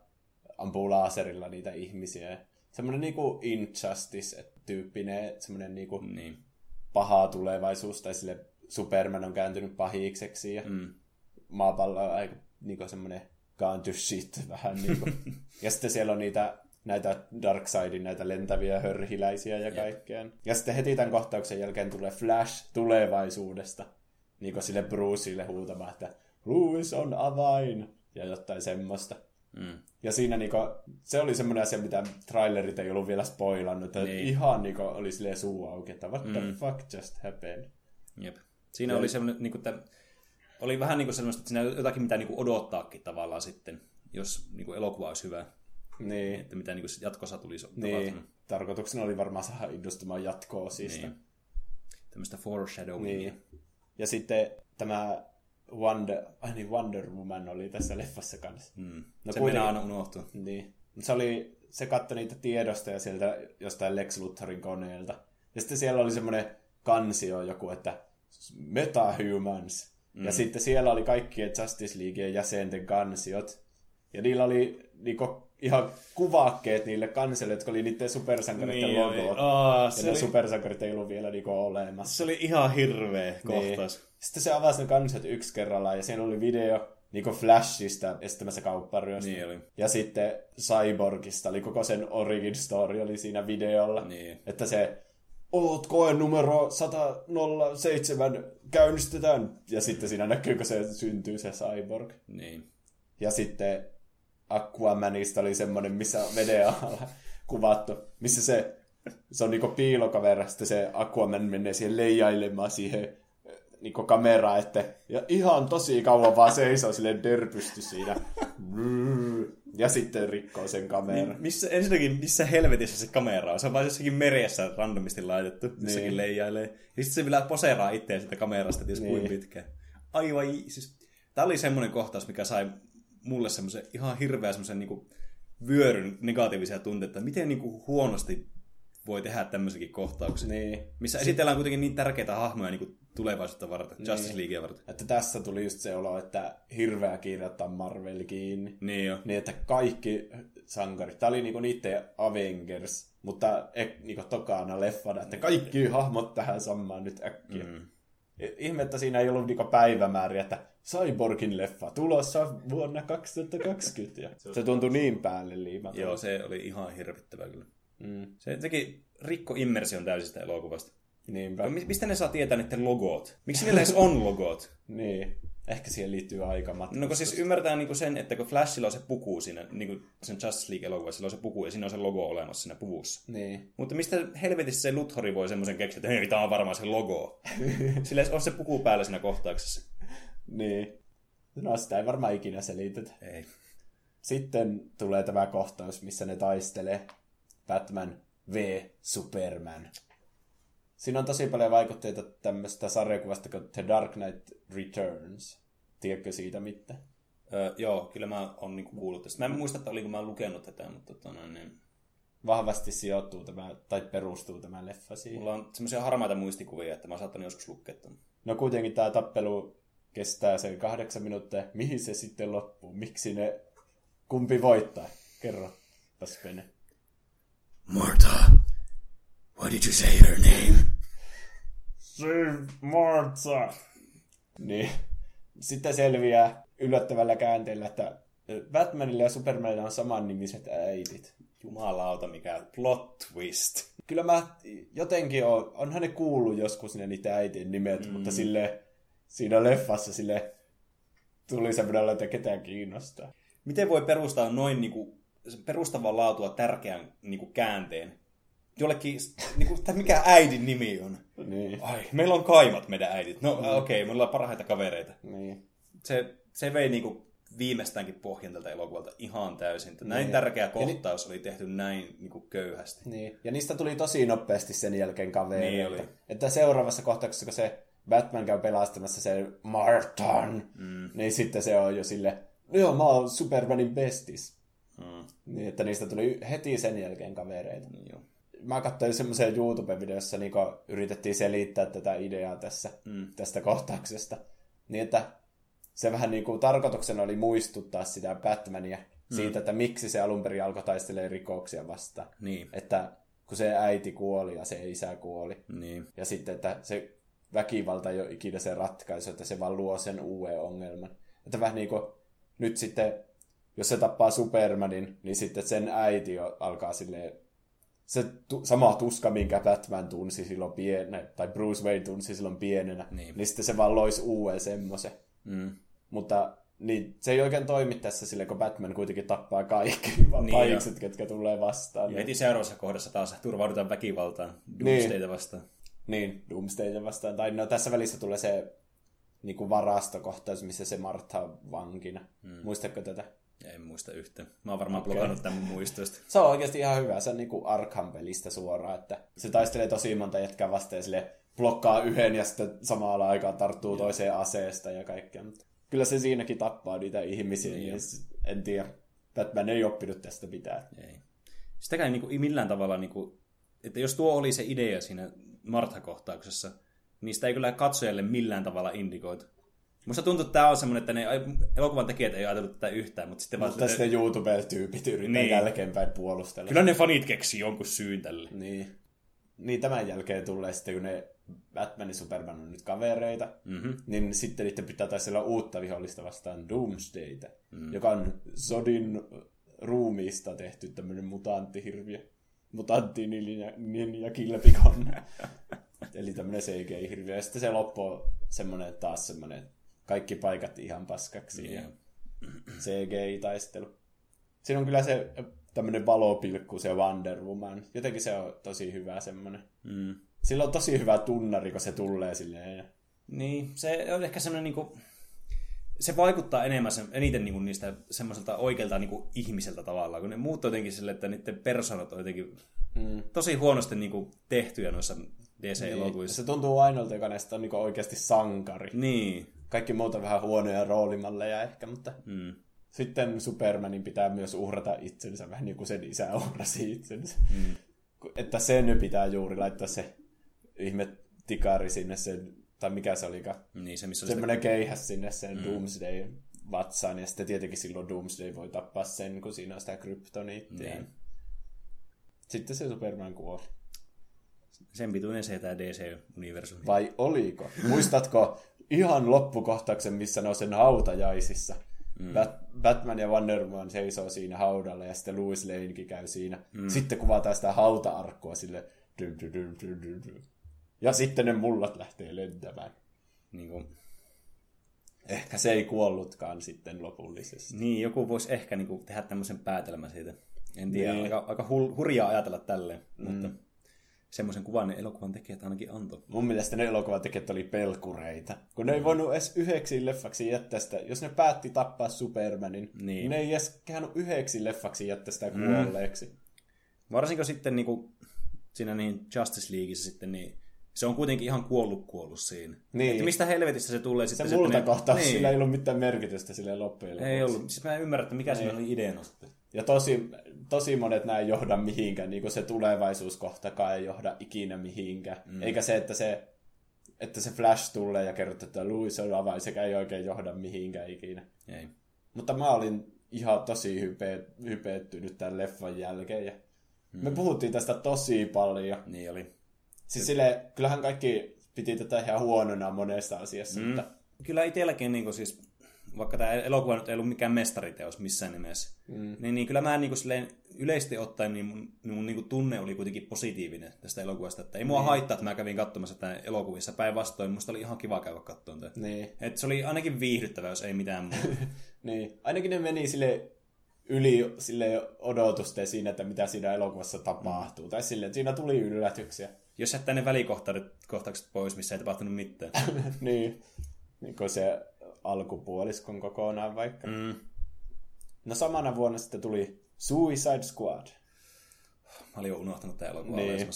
S2: ampuu laaserilla niitä ihmisiä. Semmoinen niinku Injustice-tyyppinen semmoinen niinku
S1: Niin.
S2: paha tulevaisuus, tai sille Superman on kääntynyt pahikseksi ja
S1: Mm.
S2: maapallo on aika niinku semmoinen gone to shit *laughs* vähän niinku. *laughs* ja sitten siellä on niitä näitä Darkseidin näitä lentäviä hörhiläisiä ja kaikkea. Ja sitten heti tämän kohtauksen jälkeen tulee Flash tulevaisuudesta. Niin kuin sille Bruceille huutamaan, että Louis on avain ja jotain semmoista.
S1: Mm.
S2: Ja siinä niinku, se oli semmoinen asia, mitä trailerit ei ollut vielä spoilannut. Että
S1: Niin.
S2: ihan niinku oli silleen suu auki, että what the fuck just happened.
S1: Jep. Siinä oli semmoinen, niin kuin, että oli vähän niin kuin semmoista, että siinä oli jotakin, mitä niin kuin odottaakin tavallaan sitten, jos niin kuin elokuva olisi hyvä,
S2: Niin,
S1: että mitä niin kuin jatkossa tulisi
S2: niin.
S1: tapahtunut.
S2: Tarkoituksena oli varmaan saada innostumaan jatkoa siitä.
S1: Niin. Tämmöistä foreshadowingia.
S2: Niin. Ja sitten tämä Wonder, ai niin, Wonder Woman oli tässä leffassa kanssa.
S1: Mm.
S2: No
S1: se menee aina unohtua.
S2: Niin. Mut Se oli, se katsoi niitä tiedostoja sieltä jostain Lex Luthorin koneelta. Ja sitten siellä oli semmoinen kansio joku, että Metahumans. Mm. Ja sitten siellä oli kaikkien Justice Leagueen jäsenten kansiot. Ja niillä oli niinku ihan kuvakkeet niille kansioille, jotka oli niiden supersankareiden
S1: Niin
S2: logot.
S1: oli. Aa,
S2: ja
S1: se
S2: ne
S1: oli-
S2: supersankarit ei ollut vielä niinku olemassa.
S1: Se oli ihan hirveä kohtaus.
S2: Niin. Sitten se avasi ne kansiot yksi kerrallaan ja siinä oli video niinku Flashista estämässä kaupparyöstä.
S1: Niin oli.
S2: Ja sitten Cyborgista oli koko sen origin story oli siinä videolla.
S1: Niin.
S2: Että se Oot koe numero 107 käynnistetään. Ja sitten siinä näkyy, kun se syntyy se cyborg.
S1: Niin.
S2: Ja sitten Aquamanista oli semmoinen, missä on veden alla kuvattu, missä se, se on niinku piilokavera, sitten se Aquaman menee siihen leijailemaan siihen niinku kameraan, että ja ihan tosi kauan vaan seisoo silleen dörpysty siinä. *laughs* Ja sitten rikkoo sen kameran.
S1: Niin, missä, ensinnäkin, missä helvetissä se kamera on? Se on vaan jossakin meressä randomisti laitettu, missäkin
S2: Niin.
S1: leijailee. Ja sitten se vielä poseeraa itseään siitä kamerasta, ties niin. kuin
S2: Niin.
S1: pitkään. Aivan, siis, tää oli semmoinen kohtaus, mikä sai mulle semmoisen ihan hirveä semmoisen niinku vyöryn negatiivisia tunteita, miten niinku huonosti voi tehdä tämmöisenkin kohtauksen.
S2: Niin.
S1: Missä esitellään kuitenkin niin tärkeitä hahmoja niin tulevaisuutta varten, Justice Leaguea varten.
S2: Että tässä tuli just se olo, että hirveä kiire ottaa Marvel kiinni.
S1: Niin jo.
S2: Niin, että kaikki sankarit, tämä oli niinku niiden Avengers, mutta e, niinku tokana leffana, että kaikki hahmot tähän samaan nyt äkkiä. Mm. Ihme, että siinä ei ollut niinku päivämääriä, että Cyborgin leffa tulossa vuonna 2020. Ja se tuntui niin päälle liimatulta.
S1: Joo, se oli ihan hirvittävää kyllä.
S2: Mm.
S1: Se teki rikko immersion täysin sitä elokuvasta.
S2: Niinpä.
S1: Mi- Mistä ne saa tietää niiden logot? Miksi niillä edes on logot? *laughs*
S2: Niin. Ehkä siihen liittyy aikamatkustus.
S1: No kun siis ymmärtää niinku sen, että kun Flashilla on se puku siinä, niinku sen Justice League-elokuvassa, sillä on se puku ja siinä on se logo olemassa siinä puvussa.
S2: Niin.
S1: Mutta mistä helvetissä se Luthori voi semmoisen keksiä, että hei, tää on varmaan se logo. *laughs* Sillä on se puku päällä siinä kohtauksessa.
S2: Niin. No sitä ei varmaan ikinä selitetä.
S1: Ei.
S2: Sitten tulee tämä kohtaus, missä ne taistelee Batman v Superman. Siinä on tosi paljon vaikutteita tämmöistä sarjakuvasta kuin The Dark Knight Returns. Tiedätkö siitä mitään?
S1: Öö, joo, kyllä mä oon niinku kuullut tästä. Mä en muista, että olinko mä lukenut tätä, mutta tota, noin, niin...
S2: Vahvasti sijoittuu tämä, tai perustuu tämä leffa siihen.
S1: Mulla on semmoisia harmaita muistikuvia, että mä oon saattanut joskus lukea tämän.
S2: No kuitenkin tämä tappelu kestää sen kahdeksan minuuttia. Mihin se sitten loppuu? Miksi ne... Kumpi voittaa? Kerro, Spene.
S1: Marta, why did you say her name?
S2: Save Martha! Niin. Sitten selviää yllättävällä käänteellä, että Batmanilla ja Supermanilla on samannimiset äidit.
S1: Jumalauta, mikä plot twist.
S2: Kyllä mä jotenkin on, onhan ne kuullut joskus ne niitä äitien nimet, mm. mutta sille siinä leffassa sille tuli semmoinen, että ketään kiinnostaa.
S1: Miten voi perustaa noin niinku, perustavaa laatua tärkeän niinku, käänteen jollekin, niinku, että mikä äidin nimi on?
S2: Niin.
S1: Ai, meillä on kaimat meidän äidit. No mm. okei, okay, meillä on parhaita kavereita.
S2: Niin.
S1: Se, se vei niinku viimeistäänkin pohjan tältä elokuvalta ihan täysin. Näin niin. tärkeä kohtaus ni- oli tehty näin niinku köyhästi.
S2: Niin. Ja niistä tuli tosi nopeasti sen jälkeen kavereita.
S1: Niin oli.
S2: Että seuraavassa kohtauksessa, kun se Batman käy pelastamassa sen Martin, mm. niin sitten se on jo sille, no joo, mä oon Supermanin bestis. Mm. Niin, että niistä tuli heti sen jälkeen kavereita.
S1: Niin joo.
S2: Mä katsoin semmoisen YouTube-videossa, niin yritettiin selittää tätä ideaa tässä, mm. tästä kohtauksesta. Niin, että se vähän niin kuin tarkoituksena oli muistuttaa sitä Batmania mm. siitä, että miksi se alun perin alkoi taistelemaan rikoksia vastaan.
S1: Niin.
S2: Että kun se äiti kuoli ja se isä kuoli.
S1: Niin.
S2: Ja sitten, että se väkivalta ei ole ikinä se ratkaisu, että se vaan luo sen uuden ongelman. Että vähän niin kuin nyt sitten, jos se tappaa Supermanin, niin sitten sen äiti alkaa silleen se tu- sama tuska, minkä Batman tunsi silloin pienenä, tai Bruce Wayne tunsi silloin pienenä, niin, niin sitten se vaan loisi uuden semmoisen.
S1: Mm.
S2: Mutta niin, se ei oikein toimi tässä sille, kun Batman kuitenkin tappaa kaikki niin pahikset, jo. ketkä tulee vastaan.
S1: Ja heti seuraavassa kohdassa taas turvaudutaan väkivaltaan Doomsdayta niin. vastaan.
S2: Niin, Doomsdayta vastaan. Tai no tässä välissä tulee se niin kuin varastokohtaus, missä se Martha on vankina. Mm. Muistatko tätä?
S1: En muista yhtään. Mä oon varmaan okay. blokannut tämän muistoista.
S2: Se on oikeasti ihan hyvä. Se on niin kuin Arkham-pelistä suoraan, että se taistelee tosi monta jätkää vastaan sille blokkaa yhden ja sitten samalla aikaan tarttuu Joo. toiseen aseesta ja kaikkea. Mutta kyllä se siinäkin tappaa niitä ihmisiä. Niin, niin en tiedä. Batman ei oppinut tästä mitään.
S1: Ei. Sitäkään ei niin millään tavalla, niin kuin, että jos tuo oli se idea siinä Martha-kohtauksessa, niin sitä ei kyllä katsojalle millään tavalla indikoitu. Musta tuntuu, että tämä on semmoinen, että ne elokuvan tekijät ei ajatellut tätä yhtään, mutta sitten
S2: mutta sitten YouTube-tyypit yrittää niin. jälkeenpäin puolustella.
S1: Kyllä ne fanit keksi jonkun syyn tälle.
S2: Niin. Niin tämän jälkeen tulee sitten, kun ne Batman ja Superman on nyt kavereita,
S1: mm-hmm.
S2: niin sitten niiden pitää taistella uutta vihollista vastaan Doomsdayta, mm. joka on Zodin ruumiista tehty tämmöinen mutanttihirviö. Mutantti ja kilpikon. *laughs* Eli tämmöinen CGI-hirviö. Ja sitten se loppuu semmoinen taas semmoinen kaikki paikat ihan paskaksi. Yeah. Ja CGI-taistelu. Siinä on kyllä se tämmöinen valopilkku, se Wonder Woman. Jotenkin se on tosi hyvä semmoinen.
S1: Mm.
S2: Sillä on tosi hyvä tunnari, kun se tulee silleen. Ja...
S1: Niin, se on ehkä semmoinen niinku, se vaikuttaa enemmän eniten niinku niistä semmoiselta oikealta niinku ihmiseltä tavallaan, kun ne muut jotenkin sille, että niiden persoonat on jotenkin mm. tosi huonosti niinku tehtyjä noissa DC-elokuissa.
S2: Niin. Se tuntuu ainoalta, joka näistä on niinku oikeasti sankari.
S1: Niin.
S2: Kaikki muut on vähän huonoja roolimalleja ehkä, mutta
S1: mm.
S2: sitten Supermanin pitää myös uhrata itsensä, vähän niin kuin sen isä uhrasi itsensä.
S1: Mm.
S2: Että sen pitää juuri laittaa se ihme tikari sinne sen, tai mikä se olikaan.
S1: Niin, se missä
S2: Semmoinen sitä... keihäs sinne sen mm. Doomsday vatsaan, ja sitten tietenkin silloin Doomsday voi tappaa sen, kun siinä on sitä kryptoniittia. Niin. Sitten se Superman kuoli.
S1: Sen pituinen se tämä DC-universumi.
S2: Vai oliko? Muistatko ihan loppukohtauksen, missä ne on sen hautajaisissa? Mm. Bat- Batman ja Wonder Woman seisoo siinä haudalla ja sitten Louis Lanekin käy siinä. Mm. Sitten kuvataan sitä hauta-arkkua sille. Ja sitten ne mullat lähtee lentämään.
S1: Niin kuin...
S2: ehkä se ei kuollutkaan sitten lopullisesti.
S1: Niin, joku voisi ehkä niin kuin, tehdä tämmöisen päätelmän siitä. En tiedä, niin. aika, aika hul, hurjaa ajatella tälleen, mm. mutta semmoisen kuvan ne elokuvan tekijät ainakin antoi.
S2: Mun mielestä ne elokuvan tekijät oli pelkureita. Kun ne ei voinut edes yhdeksi leffaksi jättää sitä. Jos ne päätti tappaa Supermanin, niin, niin ne ei edes kehannut yhdeksi leffaksi jättää sitä kuolleeksi. Mm.
S1: Varsinko sitten niin kuin, siinä niin Justice Leagueissa sitten, niin se on kuitenkin ihan kuollut kuollut siinä. Niin. Että mistä helvetistä se tulee sitten?
S2: Se multa kohtaa, niin. sillä ei ollut mitään merkitystä sille loppujen lopuksi.
S1: Ei ollut. Siis mä en ymmärrä, että mikä siinä oli ideana sitten.
S2: Ja tosi, tosi monet näin johda mihinkään, niin kuin se tulevaisuuskohtakaan ei johda ikinä mihinkään. Mm. Eikä se, että se, että se Flash tulee ja kerrot, että Louis on avain, sekä ei oikein johda mihinkään ikinä.
S1: Ei.
S2: Mutta mä olin ihan tosi hype, hypeettynyt tämän leffan jälkeen. Ja mm. Me puhuttiin tästä tosi paljon.
S1: Niin oli.
S2: Siis sille, kyllähän kaikki piti tätä ihan huonona monesta asiassa, mm. mutta...
S1: Kyllä itselläkin niin siis vaikka tämä elokuva nyt ei ollut mikään mestariteos missään nimessä, mm. niin, niin kyllä mä niin kuin silleen, yleisesti ottaen niin mun, niin mun niin kuin tunne oli kuitenkin positiivinen tästä elokuvasta. Että ei mua niin. haittaa, että mä kävin katsomassa tämän elokuvissa päinvastoin. Musta oli ihan kiva käydä katsomaan
S2: Niin.
S1: Että se oli ainakin viihdyttävä, jos ei mitään muuta. *laughs*
S2: niin. Ainakin ne meni sille yli sille odotusten siinä, että mitä siinä elokuvassa tapahtuu. Mm. Tai sille, että siinä tuli yllätyksiä.
S1: Jos jättää ne välikohtaukset pois, missä ei tapahtunut mitään. *laughs*
S2: niin. Niin kuin se alkupuoliskon kokonaan vaikka.
S1: Mm.
S2: No samana vuonna sitten tuli Suicide Squad.
S1: Mä olin jo unohtanut tämä elokuva niin.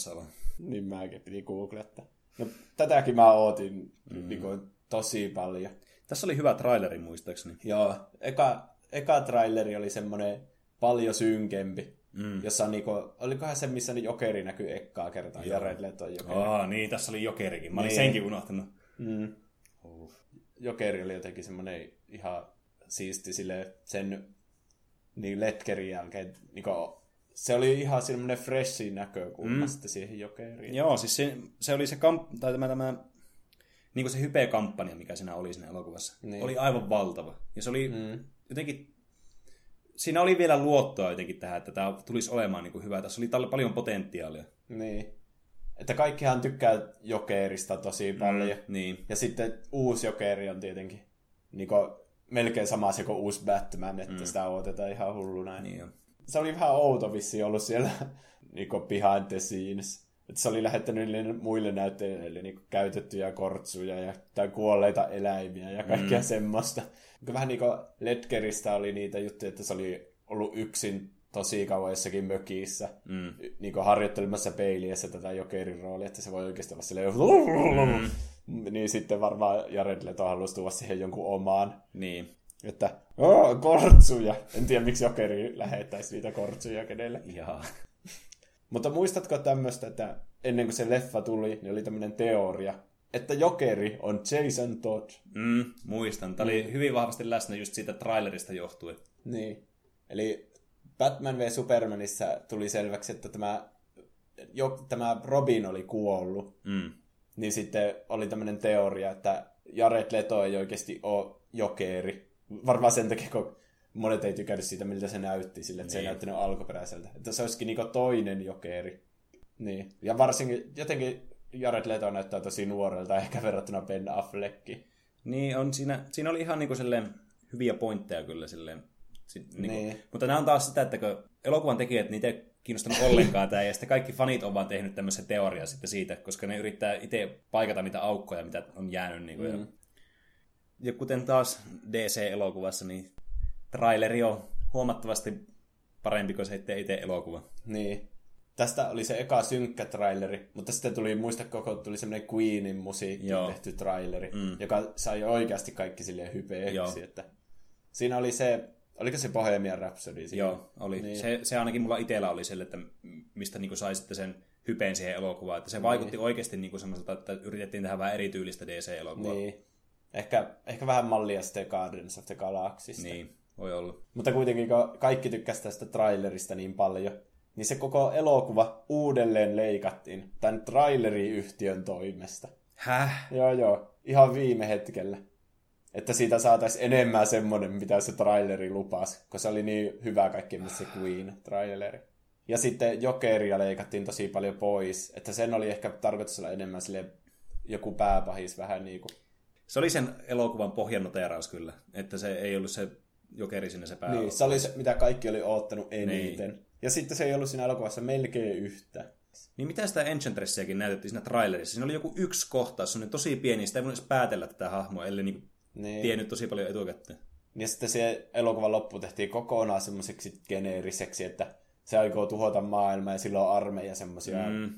S2: Niin mäkin piti googlettaa. No tätäkin mä ootin mm. niin kuin, tosi paljon.
S1: Tässä oli hyvä traileri muistaakseni.
S2: Joo, eka, eka traileri oli semmoinen paljon synkempi. Mm. Jossa niinku, olikohan se, missä Jokeri näkyy ekkaa kertaa, Joo. Jared Leto Jokeri.
S1: Aa, niin, tässä oli Jokerikin. Mä olin niin. senkin unohtanut.
S2: Mm. Jokeri oli jotenkin semmoinen ihan siisti sille sen niin letkerin jälkeen. Niin kuin, se oli ihan semmoinen freshi näkökulma mm. sitten siihen Jokeriin.
S1: Joo, siis se, se oli se, kamp- tai tämä, tämä niin kuin se hype-kampanja, mikä siinä oli siinä elokuvassa, niin. oli aivan valtava. Ja se oli mm. jotenkin, siinä oli vielä luottoa jotenkin tähän, että tämä tulisi olemaan niin kuin hyvä. Tässä oli paljon potentiaalia.
S2: Niin. Että kaikkihan tykkää Jokerista tosi paljon.
S1: Mm, niin.
S2: Ja sitten uusi Jokeri on tietenkin niin kuin, melkein sama se kuin uusi Batman, että mm. sitä odotetaan ihan hulluna.
S1: Niin
S2: Se oli vähän outo vissi ollut siellä *laughs* niin kuin behind the scenes. Että se oli lähettänyt niille muille näyttelijöille niin käytettyjä kortsuja ja tai kuolleita eläimiä ja kaikkea mm. semmoista. Vähän niin kuin Ledgeristä oli niitä juttuja, että se oli ollut yksin tosi kauan jossakin mökissä mm. niin harjoittelemassa peiliässä tätä jokerin roolia, että se voi oikeasti olla silleen... Mm. Niin sitten varmaan Jared Leto haluaisi tuoda siihen jonkun omaan.
S1: Niin.
S2: Että, oh, kortsuja. En tiedä, miksi jokeri lähettäisi niitä kortsuja kenelle.
S1: Jaa.
S2: Mutta muistatko tämmöistä, että ennen kuin se leffa tuli, niin oli tämmöinen teoria, että jokeri on Jason Todd.
S1: Mm, muistan. Tämä oli mm. hyvin vahvasti läsnä just siitä trailerista johtuen.
S2: Niin. Eli Batman v Supermanissa tuli selväksi, että tämä, jo, tämä Robin oli kuollut.
S1: Mm.
S2: Niin sitten oli tämmöinen teoria, että Jared Leto ei oikeasti ole jokeri. Varmaan sen takia, kun monet ei tykännyt siitä, miltä se näytti sille, että niin. se ei niin. näyttänyt alkuperäiseltä. Että se olisikin niinku toinen jokeri. Niin. Ja varsinkin jotenkin Jared Leto näyttää tosi nuorelta, ehkä verrattuna Ben Affleckiin.
S1: Niin, on siinä, siinä oli ihan niinku hyviä pointteja kyllä silleen sit, niin kuin, niin. Mutta nämä on taas sitä, että kun elokuvan tekijät, niitä ei kiinnostanut ollenkaan tämä, ja sitten kaikki fanit on vaan tehnyt tämmöisen teoriaa sitten siitä, koska ne yrittää itse paikata niitä aukkoja, mitä on jäänyt. Niin kuin, mm. ja, ja kuten taas DC-elokuvassa, niin traileri on huomattavasti parempi kuin se itse elokuva.
S2: Niin. Tästä oli se eka synkkä traileri, mutta sitten tuli, muista koko, tuli semmoinen Queenin musiikki Joo. tehty traileri, mm. joka sai oikeasti kaikki silleen hypeeksi, että siinä oli se Oliko se Bohemian Rhapsody?
S1: Siinä? Joo, oli. Niin. Se, se ainakin mulla itsellä oli sille, että mistä niin sai sitten sen hypeen siihen elokuvaan. Että se niin. vaikutti oikeasti niin semmoiselta, että yritettiin tehdä vähän erityylistä DC-elokuvaa.
S2: Niin. Ehkä, ehkä vähän mallia sitten Guardians of the Galaxysta.
S1: Niin, voi olla.
S2: Mutta kuitenkin, kun kaikki tykkäsivät tästä trailerista niin paljon, niin se koko elokuva uudelleen leikattiin tämän traileriyhtiön toimesta.
S1: Häh?
S2: Joo, joo. Ihan viime hetkellä että siitä saataisiin enemmän semmoinen, mitä se traileri lupasi, kun se oli niin hyvä kaikki, missä se Queen-traileri. Ja sitten Jokeria leikattiin tosi paljon pois, että sen oli ehkä tarkoitus olla enemmän sille joku pääpahis vähän niin kuin
S1: Se oli sen elokuvan pohjannoteraus kyllä, että se ei ollut se jokeri sinne se pää.
S2: Niin, se oli se, mitä kaikki oli oottanut eniten. Niin. Ja sitten se ei ollut siinä elokuvassa melkein yhtä.
S1: Niin mitä sitä Enchantressiakin näytettiin siinä trailerissa? Siinä oli joku yksi kohtaus, se on tosi pieni, sitä ei voinut edes päätellä tätä hahmoa, ellei niin niin. tiennyt tosi paljon etukäteen.
S2: Ja sitten se elokuvan loppu tehtiin kokonaan semmoiseksi geneeriseksi, että se aikoo tuhota maailmaa ja silloin on armeija semmoisia mm.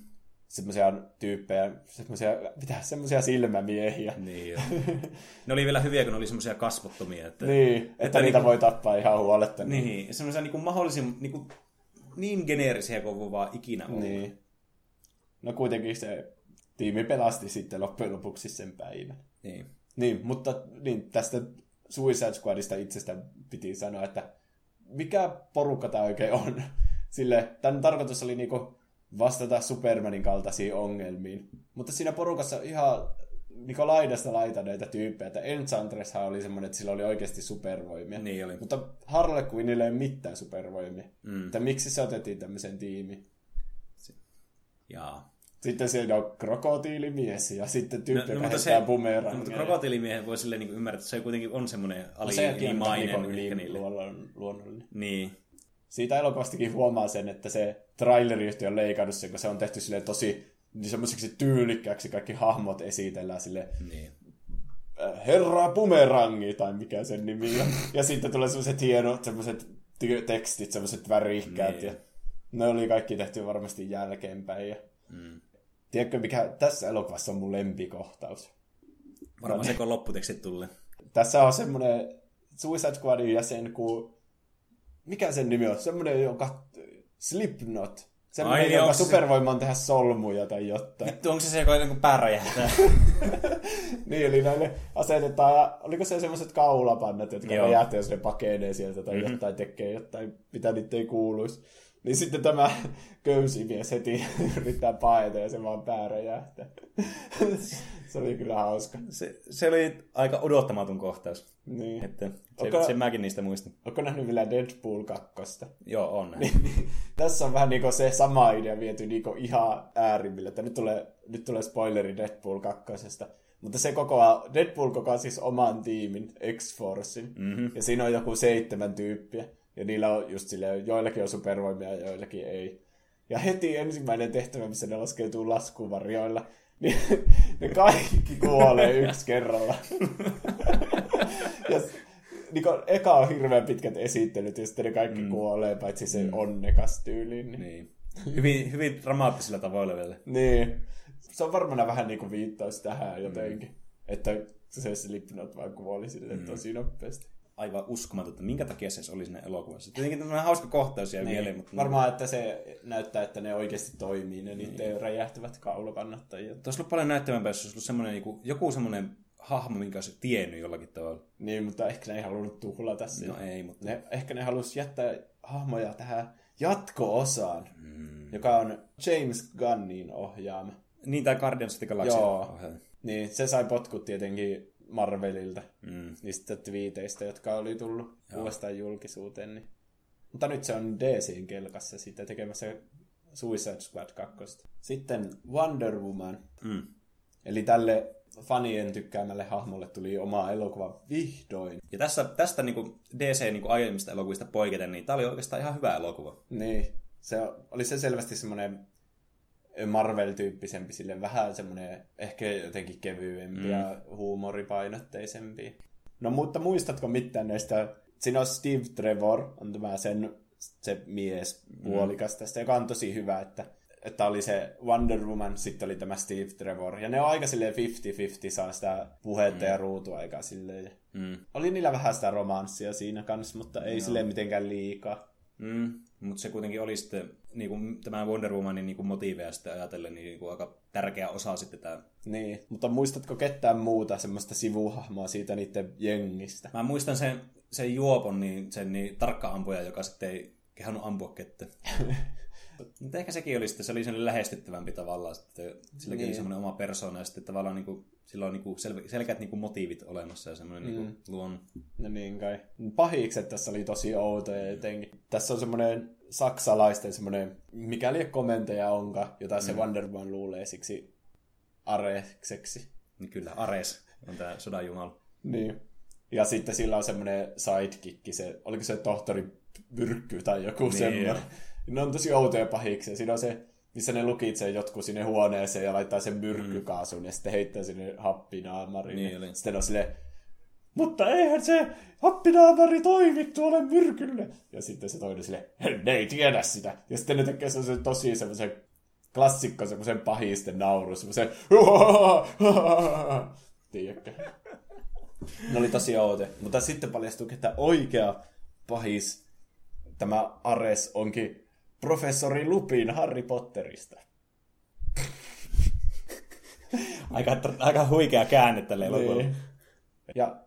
S2: semmoisia tyyppejä, semmoisia, mitä, semmoisia silmämiehiä.
S1: Niin joo. *laughs* Ne oli vielä hyviä, kun ne oli semmoisia kasvottomia. Että,
S2: niin, että, että niitä niinku, voi tappaa ihan huoletta.
S1: Niin, niin semmoisia niinku mahdollisimman, niinku, niin geneerisiä kuin voi vaan ikinä olla.
S2: Niin. No kuitenkin se tiimi pelasti sitten loppujen lopuksi sen päivän.
S1: Niin.
S2: Niin, mutta niin, tästä Suicide Squadista itsestä piti sanoa, että mikä porukka tämä oikein on. *laughs* Sille, tämän tarkoitus oli niinku vastata Supermanin kaltaisiin ongelmiin. Mutta siinä porukassa ihan niinku laidasta laitaneita tyyppejä, että Enchantresshan oli semmoinen, että sillä oli oikeasti supervoimia.
S1: Niin oli.
S2: Mutta Harley Quinnille ei ole mitään supervoimia. Mm. Että miksi se otettiin tämmöisen tiimiin?
S1: Jaa.
S2: Sitten siellä on krokotiilimies ja sitten tyyppi, no, no, joka se, bumerangia. No,
S1: mutta krokotiilimiehen voi silleen niin ymmärtää, että se kuitenkin on semmoinen alimainen. No,
S2: yli, yli luonnollinen. luonnollinen.
S1: Niin.
S2: Siitä elokuvastakin huomaa sen, että se traileriyhtiö on leikannut sen, kun se on tehty sille tosi niin semmoiseksi tyylikkääksi kaikki hahmot esitellään sille
S1: niin.
S2: Äh, Herra Bumerangi, tai mikä sen nimi on. ja sitten tulee semmoiset hienot semmoiset tekstit, semmoiset värikkäät. Niin. Ja ne oli kaikki tehty varmasti jälkeenpäin. Ja...
S1: Mm.
S2: Tiedätkö, mikä tässä elokuvassa on mun lempikohtaus?
S1: Varmaan se, kun lopputekstit tulee.
S2: Tässä on semmoinen Suicide Squadin jäsen kuin... Mikä sen nimi on? Semmoinen, joka... Slipknot. Semmoinen, Ai, joka supervoima on tehdä solmuja tai jotain.
S1: Vittu, onko se se, joka niin pää räjähtää? *laughs*
S2: niin, eli näille asetetaan, oliko se semmoiset kaulapannat, jotka räjähtää, jos ne pakenee sieltä tai mm-hmm. jotain tekee jotain, mitä niitä ei kuuluisi. Niin sitten tämä köysimies heti *laughs* yrittää paeta ja se vaan pää räjähtää. *laughs* se oli kyllä hauska.
S1: Se, se oli aika odottamaton kohtaus.
S2: Niin.
S1: Että se, Onko, sen mäkin niistä muistan.
S2: Onko nähnyt vielä Deadpool 2?
S1: Joo, on.
S2: Tässä on vähän niin se sama idea viety niin ihan äärimmille. Että nyt tulee, nyt tulee spoileri Deadpool 2. Mutta se kokoaa, Deadpool kokoaa siis oman tiimin, X-Forcein.
S1: Mm-hmm.
S2: Ja siinä on joku seitsemän tyyppiä. Ja niillä on just silleen, joillakin on supervoimia ja joillakin ei. Ja heti ensimmäinen tehtävä, missä ne laskeutuu laskuvarjoilla, niin *laughs* ne kaikki kuolee yksi kerralla. ja niin kun, eka on hirveän pitkät esittelyt, ja sitten ne kaikki mm. kuolee, paitsi se mm. onnekas tyyliin.
S1: Niin. niin. Hyvin, hyvin dramaattisilla tavoilla vielä.
S2: niin. Se on varmaan vähän niin kuin viittaus tähän jotenkin. Mm. Että se Slipknot vaan kuoli silleen mm. tosi nopeasti
S1: aivan uskomatonta, minkä takia se oli siinä elokuvassa. Tietenkin tämmöinen hauska kohtaus jäi niin. mieleen.
S2: Mutta Varmaan, että se näyttää, että ne oikeasti toimii, ne niin. niitä räjähtävät kaulokannattajia.
S1: Tuossa ollut paljon näyttävämpää, jos olisi ollut semmoinen, joku, joku semmoinen hahmo, minkä olisi tiennyt jollakin tavalla.
S2: Niin, mutta ehkä ne ei halunnut tuhlata sitä.
S1: No ei, mutta...
S2: Ne, ehkä ne halusi jättää hahmoja tähän jatko-osaan,
S1: mm.
S2: joka on James Gunnin ohjaama.
S1: Niin, tai Guardians of the Galaxy.
S2: Joo. Niin, se sai potkut tietenkin Marvelilta,
S1: mm.
S2: niistä twiiteistä, jotka oli tullut Joo. uudestaan julkisuuteen. Niin. Mutta nyt se on DCin kelkassa sitten tekemässä Suicide Squad 2. Sitten Wonder Woman.
S1: Mm.
S2: Eli tälle fanien tykkäämälle hahmolle tuli oma elokuva vihdoin.
S1: Ja tässä, tästä niin kuin DC niin kuin aiemmista elokuvista poiketen, niin tämä oli oikeastaan ihan hyvä elokuva.
S2: Niin. Se oli se selvästi semmoinen Marvel-tyyppisempi, sille vähän semmoinen ehkä jotenkin kevyempi mm. ja huumoripainotteisempi. No mutta muistatko mitään näistä? Siinä on Steve Trevor, on tämä sen se mies puolikas mm. tästä, joka on tosi hyvä, että, että oli se Wonder Woman, sitten oli tämä Steve Trevor. Ja ne on aika silleen 50-50, saa sitä puhetta mm. ja ruutuaikaa silleen.
S1: Mm.
S2: Oli niillä vähän sitä romanssia siinä kanssa, mutta ei no. silleen mitenkään liikaa.
S1: Mm, mutta se kuitenkin oli sitten niin kuin, tämä Wonder Womanin niin kuin motiiveja sitten ajatellen niin, niin kuin aika tärkeä osa sitten tämä.
S2: Niin, mutta muistatko ketään muuta semmoista sivuhahmoa siitä niiden jengistä?
S1: Mä muistan sen, sen juopon, niin, sen niin, tarkka ampuja, joka sitten ei kehannut ampua kettä. *laughs* Mutta ehkä sekin oli sitten, se oli sen lähestyttävämpi tavallaan, sitten silläkin niin. oli semmoinen oma persoona, ja sitten tavallaan niin kuin, sillä on niin kuin sel- selkeät niin kuin motiivit olemassa ja semmoinen niinku mm. niin kuin luon.
S2: No niin kai. Pahikset tässä oli tosi outoja jotenkin. Tässä on semmoinen saksalaisten semmoinen, mikäli komenteja onka, jota mm. se Wonder Woman luulee siksi Arekseksi.
S1: Niin kyllä, Ares. on tää sodan jumala.
S2: Niin. Ja sitten sillä on semmoinen sidekick, se, oliko se tohtori Myrkky tai joku niin, semmoinen. Ne on tosi outoja pahiksi. Siinä on se, missä ne lukitsee jotkut sinne huoneeseen ja laittaa sen myrkkykaasun mm. ja sitten heittää sinne happinaamariin. Niin, oli. Sitten on sille mutta eihän se happinaamari toimi tuolle myrkylle. Ja sitten se toinen sille, ne ei tiedä sitä. Ja sitten ne tekee se tosi semmoisen klassikko, semmoisen pahisten nauru, semmoisen *laughs* tiedätkö. Ne oli tosi outo. Mutta sitten paljastui, että oikea pahis, tämä Ares, onkin professori Lupin Harry Potterista.
S1: aika, aika huikea käänne tälle niin.
S2: Ja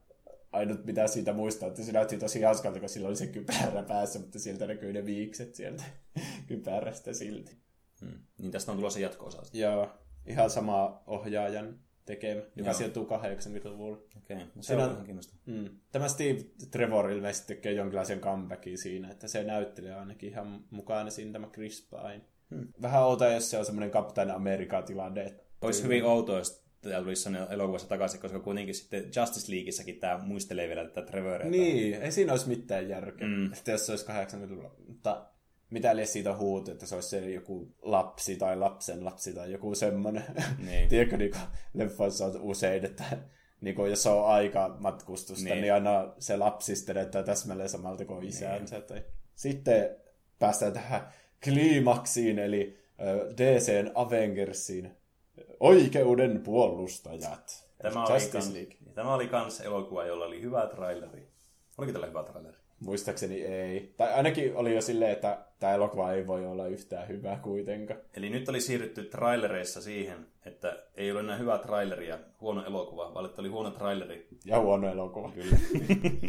S2: ainut mitä siitä muistaa, että se näytti tosi hauskalta, kun sillä oli se kypärä päässä, mutta sieltä näkyy ne viikset sieltä *laughs* kypärästä silti.
S1: Hmm. Niin tästä on tulossa jatko-osa.
S2: Joo, ihan sama ohjaajan tekemä, joka sijoittuu 80-luvulle.
S1: Okei, okay. no se Siinä, on ihan kiinnostavaa.
S2: Mm, tämä Steve Trevor ilmeisesti tekee jonkinlaisen comebackin siinä, että se näyttelee ainakin ihan mukana siinä tämä Chris Pine. Hmm. Vähän outoa, jos se on semmoinen Captain America-tilanne.
S1: Olisi hyvin outoa, jos tämä tulisi elokuvassa takaisin, koska kuitenkin sitten Justice Leagueissäkin tämä muistelee vielä tätä Trevoria.
S2: Niin, ei siinä olisi mitään järkeä, mm. että jos se olisi 80-luvulla. Mutta mitä liian siitä on huut, että se olisi se joku lapsi tai lapsen lapsi tai joku semmoinen. Niin. *laughs* Tiedätkö, niin leffoissa on usein, että niin kuin jos on aika matkustusta, niin. niin aina se lapsi sitten näyttää täsmälleen samalta kuin isänsä. Niin. Tai... Sitten päästään tähän kliimaksiin, eli DCn Avengersiin oikeuden puolustajat.
S1: Tämä oli, kans, tämä oli kans elokuva, jolla oli hyvä traileri. Oliko tällä hyvä traileri?
S2: Muistaakseni ei. Tai ainakin oli jo silleen, että tämä elokuva ei voi olla yhtään hyvä kuitenkaan.
S1: Eli nyt oli siirrytty trailereissa siihen, että ei ole enää hyvä traileri ja huono elokuva, vaan että oli huono traileri.
S2: Ja huono elokuva. Kyllä.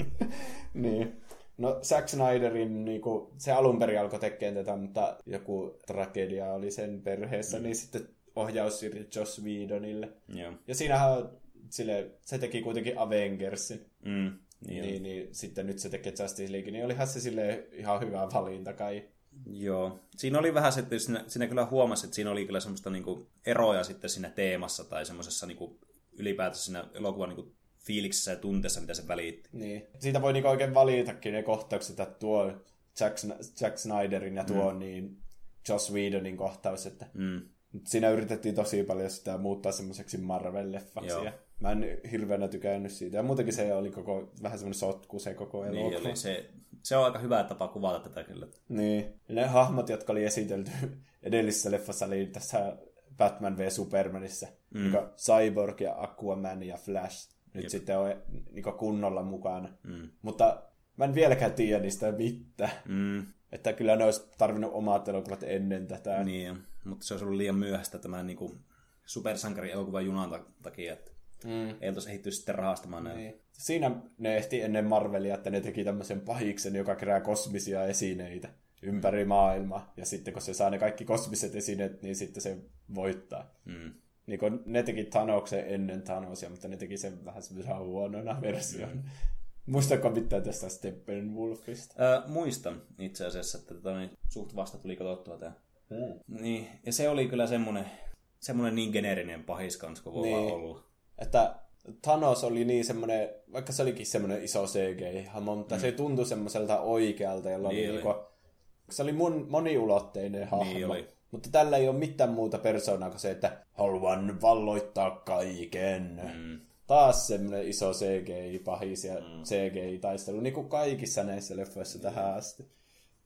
S2: *laughs* niin. No Zack Snyderin, niin kuin, se alun perin alkoi tekemään tätä, mutta joku tragedia oli sen perheessä, mm. niin sitten ohjaus Joss Whedonille.
S1: Joo.
S2: Ja siinähän sille, se teki kuitenkin Avengersin.
S1: Mm,
S2: niin, niin, niin, sitten nyt se tekee Justice League, niin olihan se sille ihan hyvä valinta kai.
S1: Joo. Siinä oli vähän se, että siinä, siinä kyllä huomasi, että siinä oli kyllä semmoista niinku eroja sitten siinä teemassa tai semmoisessa niinku ylipäätänsä siinä elokuvan niinku fiiliksessä ja tunteessa, mitä se välitti.
S2: Niin. Siitä voi niinku oikein valitakin ne kohtaukset, että tuo Jack, Jack Snyderin ja tuo mm. niin Joss Whedonin kohtaus, että
S1: mm.
S2: Siinä yritettiin tosi paljon sitä muuttaa semmoiseksi Marvel-leffaksi. Ja mä en hirveänä tykännyt siitä. Ja muutenkin se oli koko, vähän semmoinen sotku se koko
S1: niin elokuva. Niin, eli se, se on aika hyvä tapa kuvata tätä kyllä.
S2: Niin. Ja ne hahmot, jotka oli esitelty *laughs* edellisessä leffassa, oli tässä Batman v Supermanissa. Mm. Niin Cyborg ja Aquaman ja Flash. Nyt Jep. sitten on niin kunnolla mukana.
S1: Mm.
S2: Mutta mä en vieläkään tiedä niistä mitään.
S1: Mm.
S2: Että kyllä ne olisi tarvinnut omat elokuvat ennen tätä.
S1: Niin, mutta se olisi ollut liian myöhäistä tämän niin kuin supersankari-elokuvan junan takia, että mm. ei oltaisi ehitty sitten rahastamaan näin. Niin.
S2: Siinä ne ehti ennen Marvelia, että ne teki tämmöisen pahiksen, joka kerää kosmisia esineitä ympäri maailmaa. Ja sitten kun se saa ne kaikki kosmiset esineet, niin sitten se voittaa.
S1: Mm.
S2: Niin kun ne teki Thanoksen ennen Thanosia, mutta ne teki sen vähän semmoisen huonona version. Mm. Muistatko mitään tästä Steppenwolfista?
S1: Öö, muistan itse asiassa, että tota, niin, suht vasta tuli katsottua tämä.
S2: Mm.
S1: Niin, ja se oli kyllä semmoinen, semmoinen niin geneerinen pahis kans kuin voi niin. olla.
S2: Että Thanos oli niin semmoinen, vaikka se olikin semmoinen iso CGI-hahmo, mutta mm. se tuntui semmoiselta oikealta, jolla niin oli, oli. Niinku, se oli mun moniulotteinen hahmo. Niin oli. Mutta tällä ei ole mitään muuta persoonaa kuin se, että haluan valloittaa kaiken.
S1: Mm
S2: taas semmoinen iso CGI-pahis ja mm. CGI-taistelu, niin kuin kaikissa näissä leffoissa mm. tähän asti.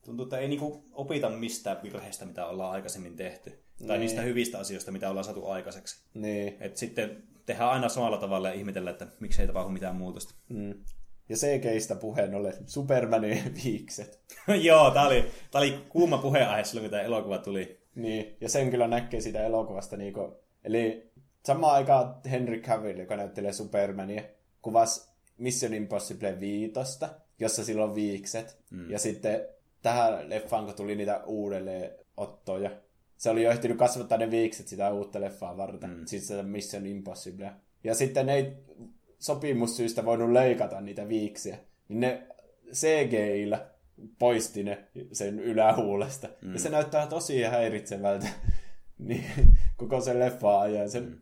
S1: Tuntuu, että ei niinku opita mistään virheistä, mitä ollaan aikaisemmin tehty. Niin. Tai niistä hyvistä asioista, mitä ollaan saatu aikaiseksi.
S2: Niin.
S1: Et sitten tehdään aina samalla tavalla ja ihmetellä, että miksi ei tapahdu mitään muutosta.
S2: Mm. Ja CGistä puheen ollen Supermanin viikset. *laughs*
S1: Joo, tää oli, tää oli kuuma puheenaihe silloin, kun tämä elokuva tuli.
S2: Niin, ja sen kyllä näkee siitä elokuvasta. Niinku, eli Samaan aikaan Henry Cavill, joka näyttelee Supermania, kuvasi Mission Impossible 5, jossa sillä on viikset. Mm. Ja sitten tähän leffaan, kun tuli niitä uudelleen ottoja, se oli jo ehtinyt kasvattaa ne viikset sitä uutta leffaa varten. Mm. Siis sitä Mission Impossible. Ja sitten ne ei sopimussyistä voinut leikata niitä viiksiä. Niin ne CGI-llä poisti ne sen ylähuulesta. Mm. Ja se näyttää tosi häiritsevältä *laughs* niin, koko sen leffa ajan. Sen mm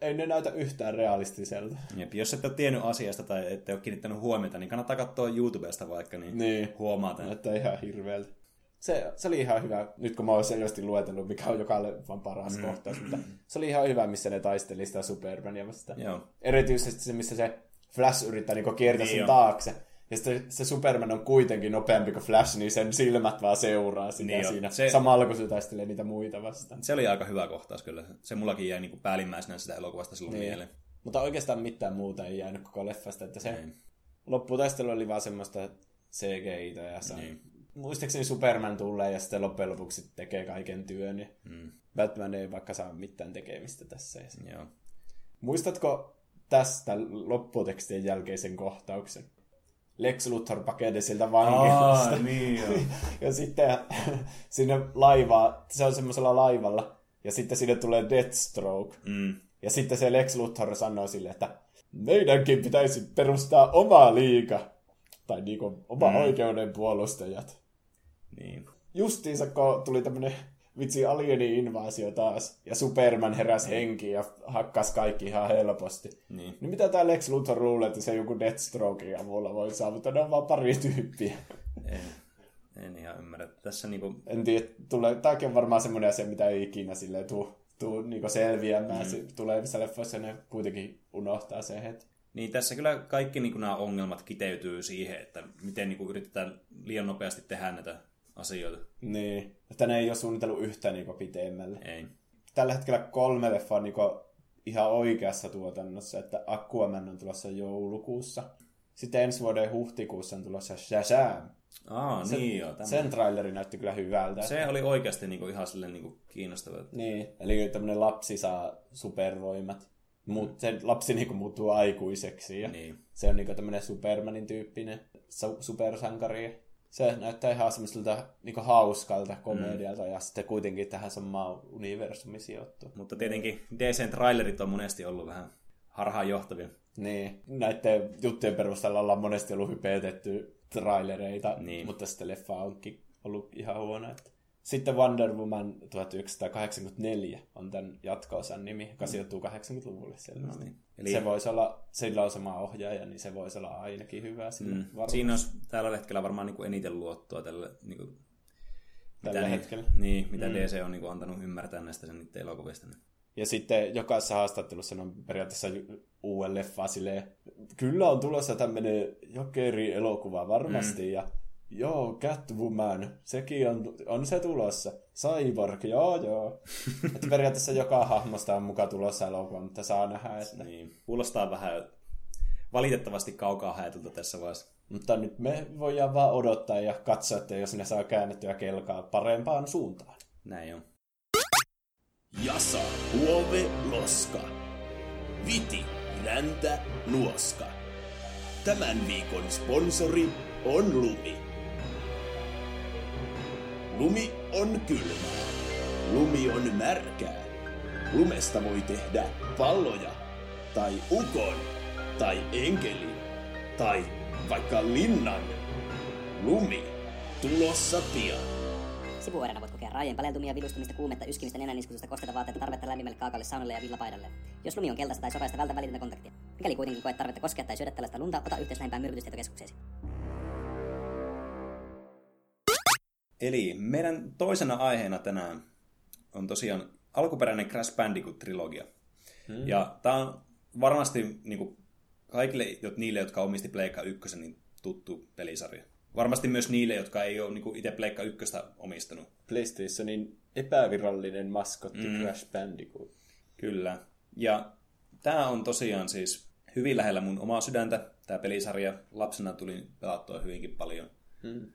S2: ei ne näytä yhtään realistiselta.
S1: Jep, jos et ole tiennyt asiasta tai ette ole kiinnittänyt huomiota, niin kannattaa katsoa YouTubesta vaikka, niin,
S2: Niin.
S1: huomaa tämän.
S2: Näyttää ihan hirveältä. Se, se oli ihan hyvä, nyt kun mä oon selvästi luetellut, mikä on joka leffan paras mm. kohtaus, mutta se oli ihan hyvä, missä ne taisteli sitä Supermania vastaan.
S1: Joo.
S2: Erityisesti se, missä se Flash yrittää niinku kiertää
S1: Niin
S2: sen
S1: jo.
S2: taakse. Ja sitten se Superman on kuitenkin nopeampi kuin Flash, niin sen silmät vaan seuraa sitä
S1: Niin jo.
S2: siinä.
S1: Se-
S2: Samalla kun se taistelee niitä muita vastaan.
S1: Se oli aika hyvä kohtaus kyllä. Se mullakin jäi niin päällimmäisenä sitä elokuvasta silloin
S2: Niin.
S1: mieleen.
S2: Mutta oikeastaan mitään muuta ei jäänyt koko leffasta, että se
S1: Ei.
S2: lopputaistelu oli vaan semmoista CGI-tä ja se,
S1: Niin.
S2: muistaakseni Superman tulee ja sitten loppujen lopuksi tekee kaiken työn ja
S1: Mm.
S2: Batman ei vaikka saa mitään tekemistä tässä.
S1: Joo.
S2: Muistatko tästä lopputekstien jälkeisen kohtauksen? Lex Luthor pakenee siltä vankilasta.
S1: niin joo. *laughs*
S2: Ja sitten *laughs* sinne laivaa, se on semmoisella laivalla, ja sitten sinne tulee Deathstroke.
S1: Mm.
S2: Ja sitten se Lex Luthor sanoo sille, että meidänkin pitäisi perustaa oma liiga. Tai niinku oma mm. oikeuden puolustajat.
S1: Niin.
S2: Justiinsa kun tuli tämmönen vitsi alieni-invaasio taas, ja Superman heräs henkiin ja hakkas kaikki ihan helposti.
S1: Niin.
S2: Niin mitä tää Lex Luthor luulee, että se joku Deathstrokein avulla voi saavuttaa? Ne on vaan pari tyyppiä.
S1: En, en ihan ymmärrä. Tässä niinku,
S2: En tiedä, tulee, tääkin on varmaan semmoinen asia, mitä ei ikinä silleen tuu, tuu niinku selviämään mm. tulevissa leffoissa, ne kuitenkin unohtaa se heti.
S1: niin tässä kyllä kaikki niinku nämä ongelmat kiteytyy siihen, että miten niinku yritetään liian nopeasti tehdä näitä asioita.
S2: Niin, että ne ei ole suunnitellut yhtään niinku pitemmälle.
S1: Ei.
S2: Tällä hetkellä kolme leffaa on niinku ihan oikeassa tuotannossa, että Aquaman on tulossa joulukuussa. Sitten ensi vuoden huhtikuussa on tulossa Shazam.
S1: Aa,
S2: Se,
S1: niin joo. Tämä.
S2: sen traileri näytti kyllä hyvältä.
S1: Se oli oikeasti niinku ihan silleen niinku kiinnostava.
S2: Niin, eli tämmöinen lapsi saa supervoimat. Mut se lapsi niinku muuttuu aikuiseksi ja
S1: Niin.
S2: se on niinku tämmöinen Supermanin tyyppinen su- supersankari. Se näyttää ihan semmoiselta niinku hauskalta komedialta mm. ja sitten kuitenkin tähän samaan universumi sijoittuu.
S1: Mutta tietenkin DCn trailerit on monesti ollut vähän harhaanjohtavia.
S2: Niin, näiden juttujen perusteella ollaan monesti ollut hypetetty trailereita,
S1: Niin.
S2: mutta sitten leffa onkin ollut ihan huono. Että. Sitten Wonder Woman 1984 on tämän jatko-osan nimi, joka sijoittuu 80-luvulle selvästi.
S1: No niin.
S2: Eli... Se voisi olla, sillä on sama ohjaaja, niin se voisi olla ainakin hyvä sinne
S1: mm,
S2: varmasti
S1: siinä olisi tällä hetkellä varmaan niinku eniten luottoa tälle, niinku,
S2: tällä
S1: mitä,
S2: hetkellä.
S1: Niin, mitä mm. DC on niinku antanut ymmärtää näistä sen niiden elokuvista. niin-
S2: Ja sitten jokaisessa haastattelussa on periaatteessa uuden leffa silleen, kyllä on tulossa tämmöinen jokeri-elokuva varmasti, mm. ja joo, Catwoman, sekin on, on se tulossa. Cyborg, joo joo. *laughs* että periaatteessa joka hahmosta on mukaan tulossa elokuva, mutta saa nähdä, että...
S1: Niin. Kuulostaa vähän valitettavasti kaukaa haetulta tässä vaiheessa.
S2: Mutta nyt me voidaan vaan odottaa ja katsoa, että jos ne saa käännettyä kelkaa parempaan suuntaan.
S1: Näin on.
S3: Jasa, huove, loska. Viti, räntä, nuoska. Tämän viikon sponsori on Lumi. Lumi on kylmää. Lumi on märkää. Lumesta voi tehdä palloja, tai ukon, tai enkelin, tai vaikka linnan. Lumi, tulossa pian.
S4: Sivuoireena voit kokea raajojen paleltumia, vilustumista, kuumetta, yskimistä, nenäniskutusta, kosteita vaatteita, tarvetta lämpimälle kaakalle, saunalle ja villapaidalle. Jos lumi on keltaista tai sokeasta, vältä välitöntä kontaktia. Mikäli kuitenkin koet tarvetta koskea tai syödä tällaista lunta, ota yhteys lähimpään myrkytystietokeskukseesi.
S1: Eli meidän toisena aiheena tänään on tosiaan alkuperäinen Crash Bandicoot-trilogia. Hmm. Ja tämä on varmasti niin kuin, kaikille niille, jotka omisti Pleikka 1, niin tuttu pelisarja. Varmasti myös niille, jotka ei ole niin itse Pleikka 1 omistanut.
S2: PlayStationin epävirallinen maskotti mm. Crash Bandicoot.
S1: Kyllä. Ja tämä on tosiaan siis hyvin lähellä mun omaa sydäntä, tämä pelisarja. Lapsena tuli pelattua hyvinkin paljon.
S2: Hmm.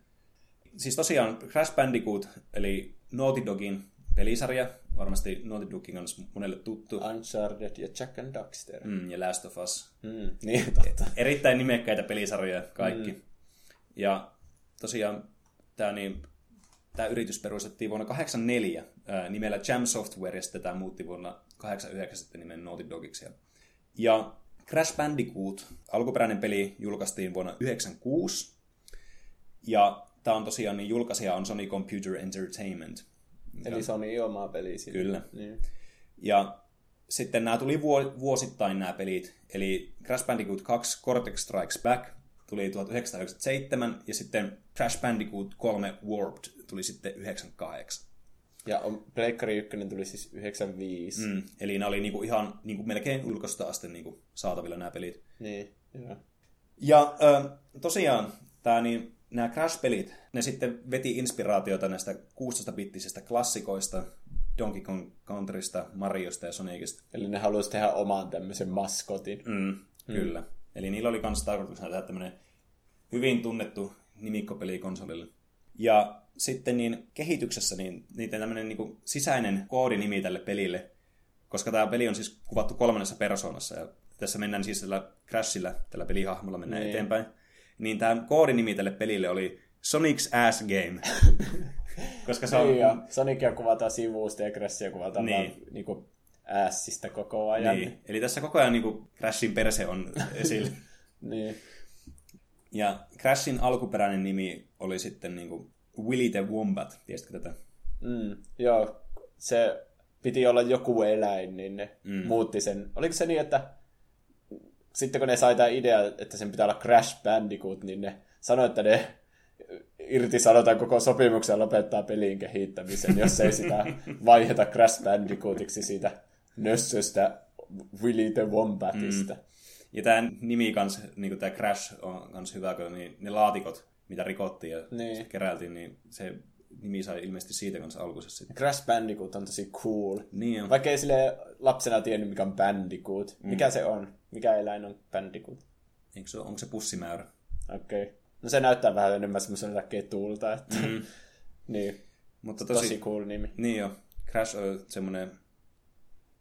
S1: Siis tosiaan Crash Bandicoot, eli Naughty Dogin pelisarja, varmasti Naughty Dogin on monelle tuttu,
S2: Uncharted ja Jack and Daxter.
S1: mm, ja Last of Us.
S2: Mm. Niin, totta.
S1: Erittäin nimekkäitä pelisarjoja kaikki. Mm. Ja tosiaan tämä niin, tää yritys perustettiin vuonna 1984 ää, nimellä Jam Software, ja sitten tämä muutti vuonna 1989 sitten nimen Naughty Dogiksi. Ja Crash Bandicoot, alkuperäinen peli, julkaistiin vuonna 1996. Ja tämä on tosiaan, niin julkaisija on Sony Computer Entertainment.
S2: Eli Sony oma peli siinä.
S1: Kyllä.
S2: Niin.
S1: Ja sitten nämä tuli vuo- vuosittain nämä pelit. Eli Crash Bandicoot 2 Cortex Strikes Back tuli 1997 ja sitten Crash Bandicoot 3 Warped tuli sitten 98.
S2: Ja on, Pleikkari 1 tuli siis 95. Mm.
S1: Eli nämä oli niinku ihan niinku melkein ulkosta asti niinku saatavilla nämä pelit.
S2: Niin, joo.
S1: Ja ö, tosiaan tää, niin, nämä Crash-pelit, ne sitten veti inspiraatiota näistä 16-bittisistä klassikoista, Donkey Kong Countrysta, Mariosta ja Sonicista.
S2: Eli ne haluaisi tehdä oman tämmöisen maskotin.
S1: Mm, mm. Kyllä. Eli niillä oli myös tarkoituksena tehdä tämmöinen hyvin tunnettu nimikkopeli konsolille. Ja sitten niin kehityksessä niin niiden tämmöinen niin sisäinen koodinimi tälle pelille, koska tämä peli on siis kuvattu kolmannessa persoonassa ja tässä mennään siis tällä Crashilla, tällä pelihahmolla mennään
S2: niin.
S1: eteenpäin, niin tämä koodinimi tälle pelille oli Sonic's Ass Game. *laughs* koska se on...
S2: Niin, ja Sonicia kuvataan sivusta ja Crashia kuvataan
S1: Niin.
S2: niin. vaan niinku ässistä koko ajan.
S1: Niin. Eli tässä koko ajan niin kuin Crashin perse on *laughs* esillä.
S2: niin.
S1: Ja Crashin alkuperäinen nimi oli sitten niin kuin Willy the Wombat. Tiesitkö tätä?
S2: Mm, joo, se piti olla joku eläin, niin ne
S1: mm.
S2: muutti sen. Oliko se niin, että sitten kun ne sai tämä idea, että sen pitää olla Crash Bandicoot, niin ne sanoi, että ne irtisanotaan koko sopimuksen lopettaa pelin kehittämisen, jos ei sitä vaiheta Crash Bandicootiksi siitä nössöstä Willy the Wombatista. Mm.
S1: Ja tämä nimi kans, niin tämä Crash on kans hyvä, kun niin ne laatikot, mitä rikottiin ja
S2: Niin.
S1: niin. keräiltiin, niin se nimi sai ilmeisesti siitä kanssa alkunsa sitten.
S2: Crash Bandicoot on tosi cool.
S1: Niin on.
S2: Vaikka ei sille lapsena tiennyt, mikä on Bandicoot. Mikä se on? Mikä eläin on Bandicoot?
S1: Eikö se, onko se pussimäärä?
S2: Okei. Okay. No se näyttää vähän enemmän semmoiselta ketulta, että... Mm. *laughs* niin,
S1: Mutta
S2: tosi,
S1: tosi,
S2: cool nimi.
S1: Niin jo. Crash on semmoinen...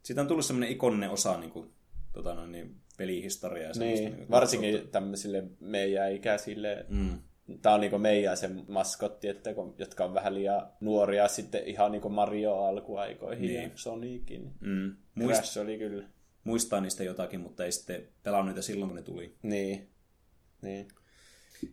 S1: Siitä on tullut semmoinen ikoninen osa niin kuin, tota noin, niin, pelihistoriaa.
S2: Niin,
S1: kuin,
S2: varsinkin tämmöisille meidän ikäisille.
S1: Mm.
S2: Tämä on niinku meidän se maskotti, että kun, jotka on vähän liian nuoria sitten ihan niinku Mario alkuaikoihin niin. ja
S1: Niin.
S2: Sonicin.
S1: Mm. Muist,
S2: Crash oli kyllä.
S1: Muistaa niistä jotakin, mutta ei sitten pelannut niitä silloin, kun ne tuli.
S2: Niin. Niin.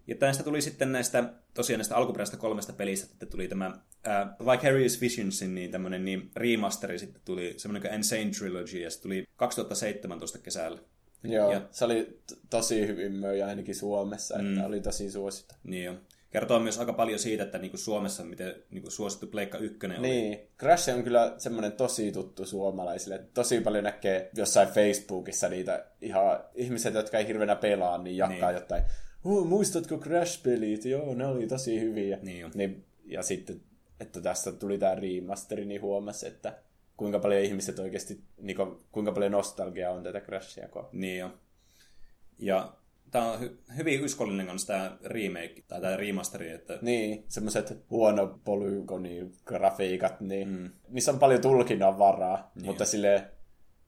S1: Ja tästä tuli sitten näistä, tosiaan näistä alkuperäistä kolmesta pelistä, että tuli tämä äh, Vicarious Visionsin niin tämmöinen niin remasteri sitten tuli, semmoinen kuin Insane Trilogy, ja se tuli 2017 kesällä.
S2: Joo,
S1: Ja-
S2: se oli t- tosi hyvin myyjä ainakin Suomessa, että
S1: Mm.
S2: oli tosi suosittu.
S1: Niin jo. Kertoo myös aika paljon siitä, että niinku Suomessa miten niinku suosittu Pleikka 1 oli.
S2: Niin, Crash on kyllä semmoinen tosi tuttu suomalaisille. Tosi paljon näkee jossain Facebookissa niitä ihan ihmiset, jotka ei hirveänä pelaa, niin jakaa
S1: Niin.
S2: niin. jotain. Oh, muistatko Crash-pelit? Joo, ne oli tosi hyviä.
S1: Niin jo.
S2: niin, ja sitten, että tästä tuli tämä remasteri, niin huomasi, että kuinka paljon ihmiset oikeasti, niin kuin, kuinka paljon nostalgiaa on tätä Crashia kohtaan.
S1: Niin jo. Ja tämä on hy- hyvin uskollinen kanssa tämä remake, tai tämä remasteri, että
S2: Niin, semmoiset huono polygoni-grafiikat, niin mm. niissä on paljon tulkinnan varaa, niin mutta sille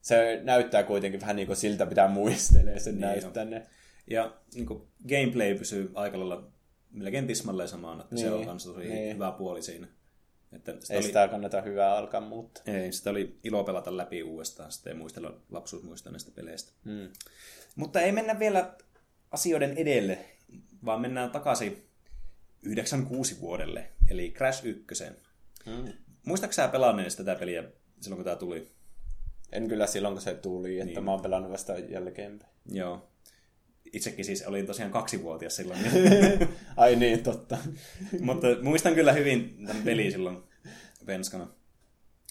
S2: se näyttää kuitenkin vähän niin kuin siltä pitää muistelee sen
S1: Niin
S2: niin näyttää ne.
S1: Ja niin kuin, gameplay pysyy aika lailla melkein tismalleen samaan, että niin, se on myös tosi
S2: niin.
S1: hyvä puoli siinä. Että sitä
S2: Ei
S1: oli,
S2: sitä kannata hyvää alkaa muuttaa.
S1: ei, sitä oli ilo pelata läpi uudestaan, sitten ei muistella lapsuusmuistaa näistä peleistä.
S2: Mm.
S1: Mutta ei mennä vielä asioiden edelle, vaan mennään takaisin 96 vuodelle, eli Crash 1.
S2: Mm.
S1: Muistatko sä pelanneesi tätä peliä silloin, kun tämä tuli?
S2: En kyllä silloin, kun se tuli, että
S1: Niin.
S2: niin. mä oon pelannut vasta jälkeenpäin.
S1: Joo. Itsekin siis olin tosiaan kaksivuotias silloin. *laughs*
S2: Ai niin, totta. *laughs*
S1: Mutta muistan kyllä hyvin tämän pelin silloin penskana.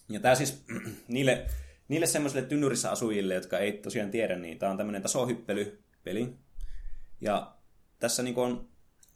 S1: Ja tämä siis *clears throat* niille, niille semmoisille tynnyrissä asujille, jotka ei tosiaan tiedä, niin tämä on tämmöinen tasohyppelypeli. Ja tässä niin on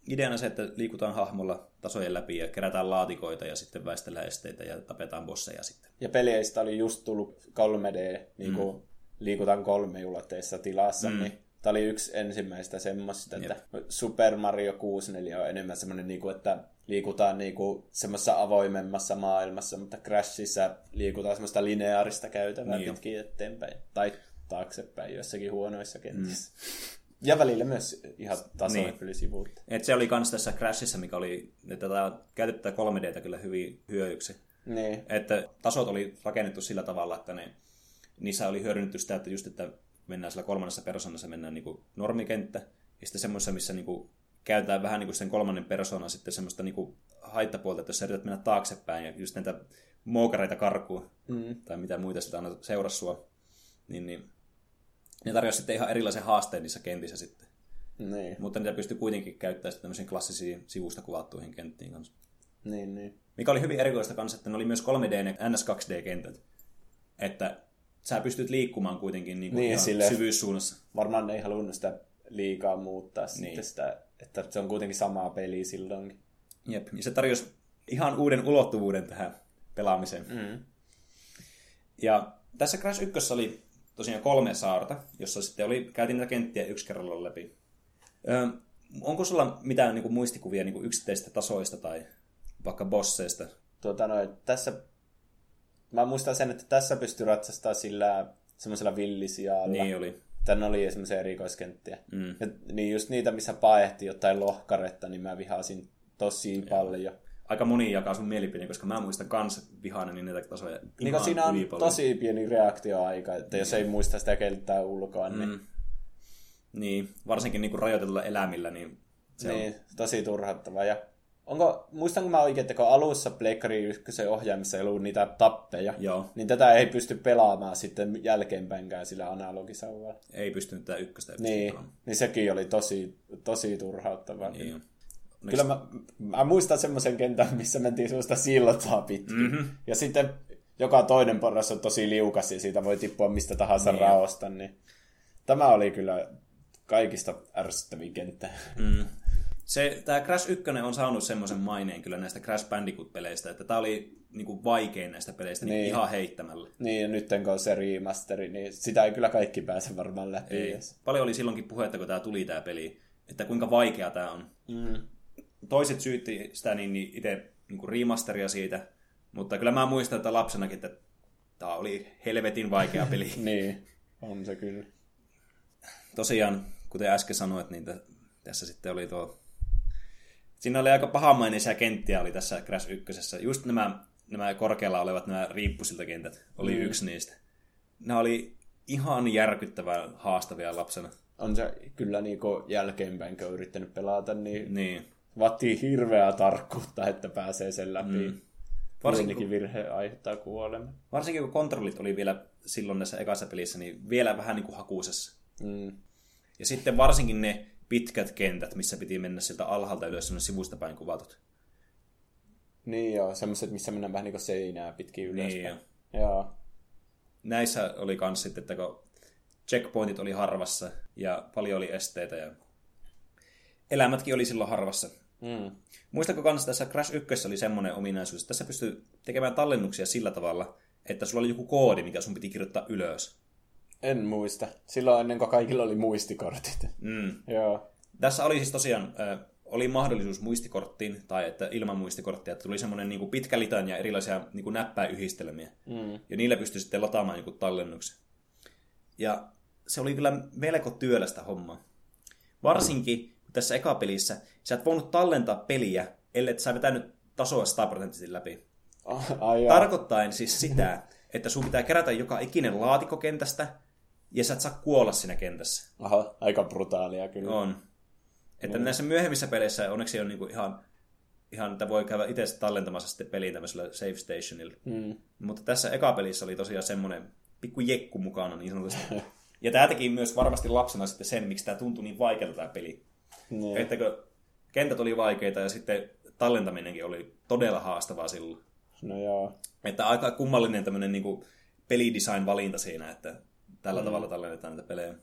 S1: ideana se, että liikutaan hahmolla tasojen läpi ja kerätään laatikoita ja sitten väistellään esteitä ja tapetaan bosseja sitten.
S2: Ja peleistä oli just tullut 3D, niin kuin mm. liikutaan kolmeulotteisessa tilassa,
S1: Mm.
S2: niin tämä oli yksi ensimmäistä semmoista, että Super Mario 64 on enemmän semmoinen, niin kuin, että liikutaan niin kuin semmoisessa avoimemmassa maailmassa, mutta Crashissa liikutaan semmoista lineaarista käytävää
S1: Niin
S2: pitkin eteenpäin. Tai taaksepäin joissakin huonoissa kentissä. Mm. Ja välillä myös ihan tasohyppelysivuutta.
S1: Et se oli kans tässä Crashissa, mikä oli, että tätä käytetty tätä 3Dtä kyllä hyvin hyödyksi.
S2: Niin.
S1: Että tasot oli rakennettu sillä tavalla, että ne, niissä oli hyödynnetty sitä, että just, että mennään sillä kolmannessa persoonassa, mennään niin normikenttä, ja sitten semmoisessa, missä niin kuin, käytetään vähän niin kuin sen kolmannen persoonan sitten semmoista niin kuin haittapuolta, että jos sä yrität mennä taaksepäin ja just näitä mookareita karkuun,
S2: Mm.
S1: tai mitä muita sitä aina seuraa sua. Niin, niin ne tarjosi sitten ihan erilaisen haasteen niissä kentissä sitten.
S2: Niin,
S1: Mutta niitä pystyi kuitenkin käyttämään sitten tämmöisiin klassisiin sivusta kuvattuihin kenttiin kanssa.
S2: niin, niin.
S1: Mikä oli hyvin erikoista kanssa, että ne oli myös 3D ja NS2D-kentät. Että sä pystyt liikkumaan kuitenkin niin kuin
S2: Niin,
S1: ihan
S2: silleen-
S1: syvyyssuunnassa.
S2: Varmaan ne ei halunnut sitä liikaa muuttaa
S1: Niin.
S2: sitten sitä, että se on kuitenkin samaa peliä silloinkin.
S1: Jep, ja se tarjosi ihan uuden ulottuvuuden tähän pelaamiseen.
S2: Mm.
S1: Ja tässä Crash 1 oli tosiaan kolme saarta, jossa sitten oli, käytiin näitä kenttiä yksi kerralla läpi. Ö, onko sulla mitään niin kuin, muistikuvia niin kuin yksittäisistä tasoista tai vaikka bosseista?
S2: Tuota, no, tässä, mä muistan sen, että tässä pystyi ratsastamaan sillä semmoisella villisialla.
S1: Niin oli.
S2: Tänne oli semmoisia erikoiskenttiä.
S1: Mm.
S2: Ja, niin just niitä, missä paehti jotain lohkaretta, niin mä vihasin tosi paljon.
S1: Aika moni jakaa sun mielipide, koska mä muistan kans vihainen niin näitä tasoja
S2: Niin kun
S1: ihan
S2: siinä on tosi pieni reaktioaika, että jos ei muista sitä kenttää ulkoa, niin,
S1: Mm. Niin, varsinkin niin kuin rajoitetulla elämillä, niin se
S2: niin
S1: on...
S2: tosi turhauttava. Ja onko, muistanko mä oikein, että kun alussa Pleikkari 1 ohjaamissa ei ollut niitä tappeja,
S1: Joo,
S2: niin tätä ei pysty pelaamaan sitten jälkeenpäinkään sillä analogisauvalla.
S1: ei pystynyt tätä ykköstä. ei
S2: Niin, niin sekin oli tosi, tosi turhauttavaa.
S1: Niin.
S2: Kyllä mä, mä muistan semmoisen kentän, missä mentiin sellaista siltaa pitkin. Mm-hmm. Ja sitten joka toinen porras on tosi liukas ja siitä voi tippua mistä tahansa niin. raosta. Niin tämä oli kyllä kaikista ärsyttävin kenttä.
S1: Mm. Se, tämä Crash 1 on saanut semmoisen maineen kyllä näistä Crash Bandicoot-peleistä, että tämä oli niin kuin vaikein näistä peleistä niin.
S2: Niin.
S1: ihan heittämällä.
S2: Niin, ja nyt kun on se remasteri, niin sitä ei kyllä kaikki pääse varmaan läpi.
S1: Ei. Paljon oli silloinkin puhetta, kun tämä tuli tämä peli, että kuinka vaikea tämä on.
S2: Mm.
S1: Toiset syytti sitä niin, niin itse niin remasteria siitä, mutta kyllä mä muistan, että lapsenakin, että tämä oli helvetin vaikea peli. *laughs*
S2: Niin, on se kyllä.
S1: Tosiaan, kuten äsken sanoit, niin t- tässä sitten oli tuo... Siinä oli aika pahamaineisia kenttiä oli tässä Crash 1. Just nämä, nämä korkealla olevat nämä riippusiltakentät oli mm. yksi niistä. Nämä oli ihan järkyttävän haastavia lapsena.
S2: On se kyllä niinku jälkeenpäin, kun on yrittänyt pelata, niin
S1: Niin.
S2: Vaatii hirveää tarkkuutta, että pääsee sen läpi. Mm.
S1: Varsinkin
S2: Pienikin virhe aiheuttaa kuoleman.
S1: Varsinkin kun kontrollit oli vielä silloin näissä ekassa pelissä, niin vielä vähän niin kuin hakuisessa.
S2: Mm.
S1: Ja sitten varsinkin ne pitkät kentät, missä piti mennä sieltä alhaalta ylös semmoinen sivusta päin kuvatut.
S2: Niin joo, semmoiset, missä mennään vähän niin kuin seinää pitkin ylöspäin.
S1: Niin joo.
S2: Joo.
S1: Näissä oli kans sitten, että kun checkpointit oli harvassa ja paljon oli esteitä ja elämätkin oli silloin harvassa.
S2: Mm.
S1: Muistatko kans tässä Crash 1 oli semmoinen ominaisuus, että tässä pystyy tekemään tallennuksia sillä tavalla, että sulla oli joku koodi, mikä sun piti kirjoittaa ylös.
S2: En muista. Silloin ennen kuin kaikilla oli muistikortit.
S1: Mm.
S2: joo.
S1: Tässä oli siis tosiaan, äh, oli mahdollisuus muistikorttiin, tai että ilman muistikorttia, että tuli semmoinen niin pitkä litania erilaisia niin kuin näppäyhdistelmiä.
S2: Mm.
S1: Ja niillä pystyi sitten lataamaan joku tallennuksen. Ja se oli kyllä melko työlästä hommaa. Varsinkin tässä ekapelissä sä et voinut tallentaa peliä, ellei sä vetänyt tasoa 100% läpi.
S2: Ai joo.
S1: Tarkoittaen siis sitä, että sun pitää kerätä joka ikinen laatikko kentästä, ja sä et saa kuolla siinä kentässä.
S2: Aha, aika brutaalia kyllä.
S1: On. Että näissä myöhemmissä peleissä onneksi on niinku ihan, ihan, että voi käydä itse tallentamassa sitten peliin tämmöisellä save stationilla.
S2: Mm.
S1: Mutta tässä ekapelissä oli tosiaan semmoinen pikku jekku mukana niin sanotusti. Ja tämä teki myös varmasti lapsena sitten sen, miksi tämä tuntui niin vaikealta tämä peli.
S2: Niin.
S1: Että kun kentät oli vaikeita ja sitten tallentaminenkin oli todella haastavaa silloin.
S2: No joo.
S1: Että aika kummallinen tämmöinen niin pelidesign-valinta siinä, että tällä mm. tavalla tallennetaan näitä pelejä.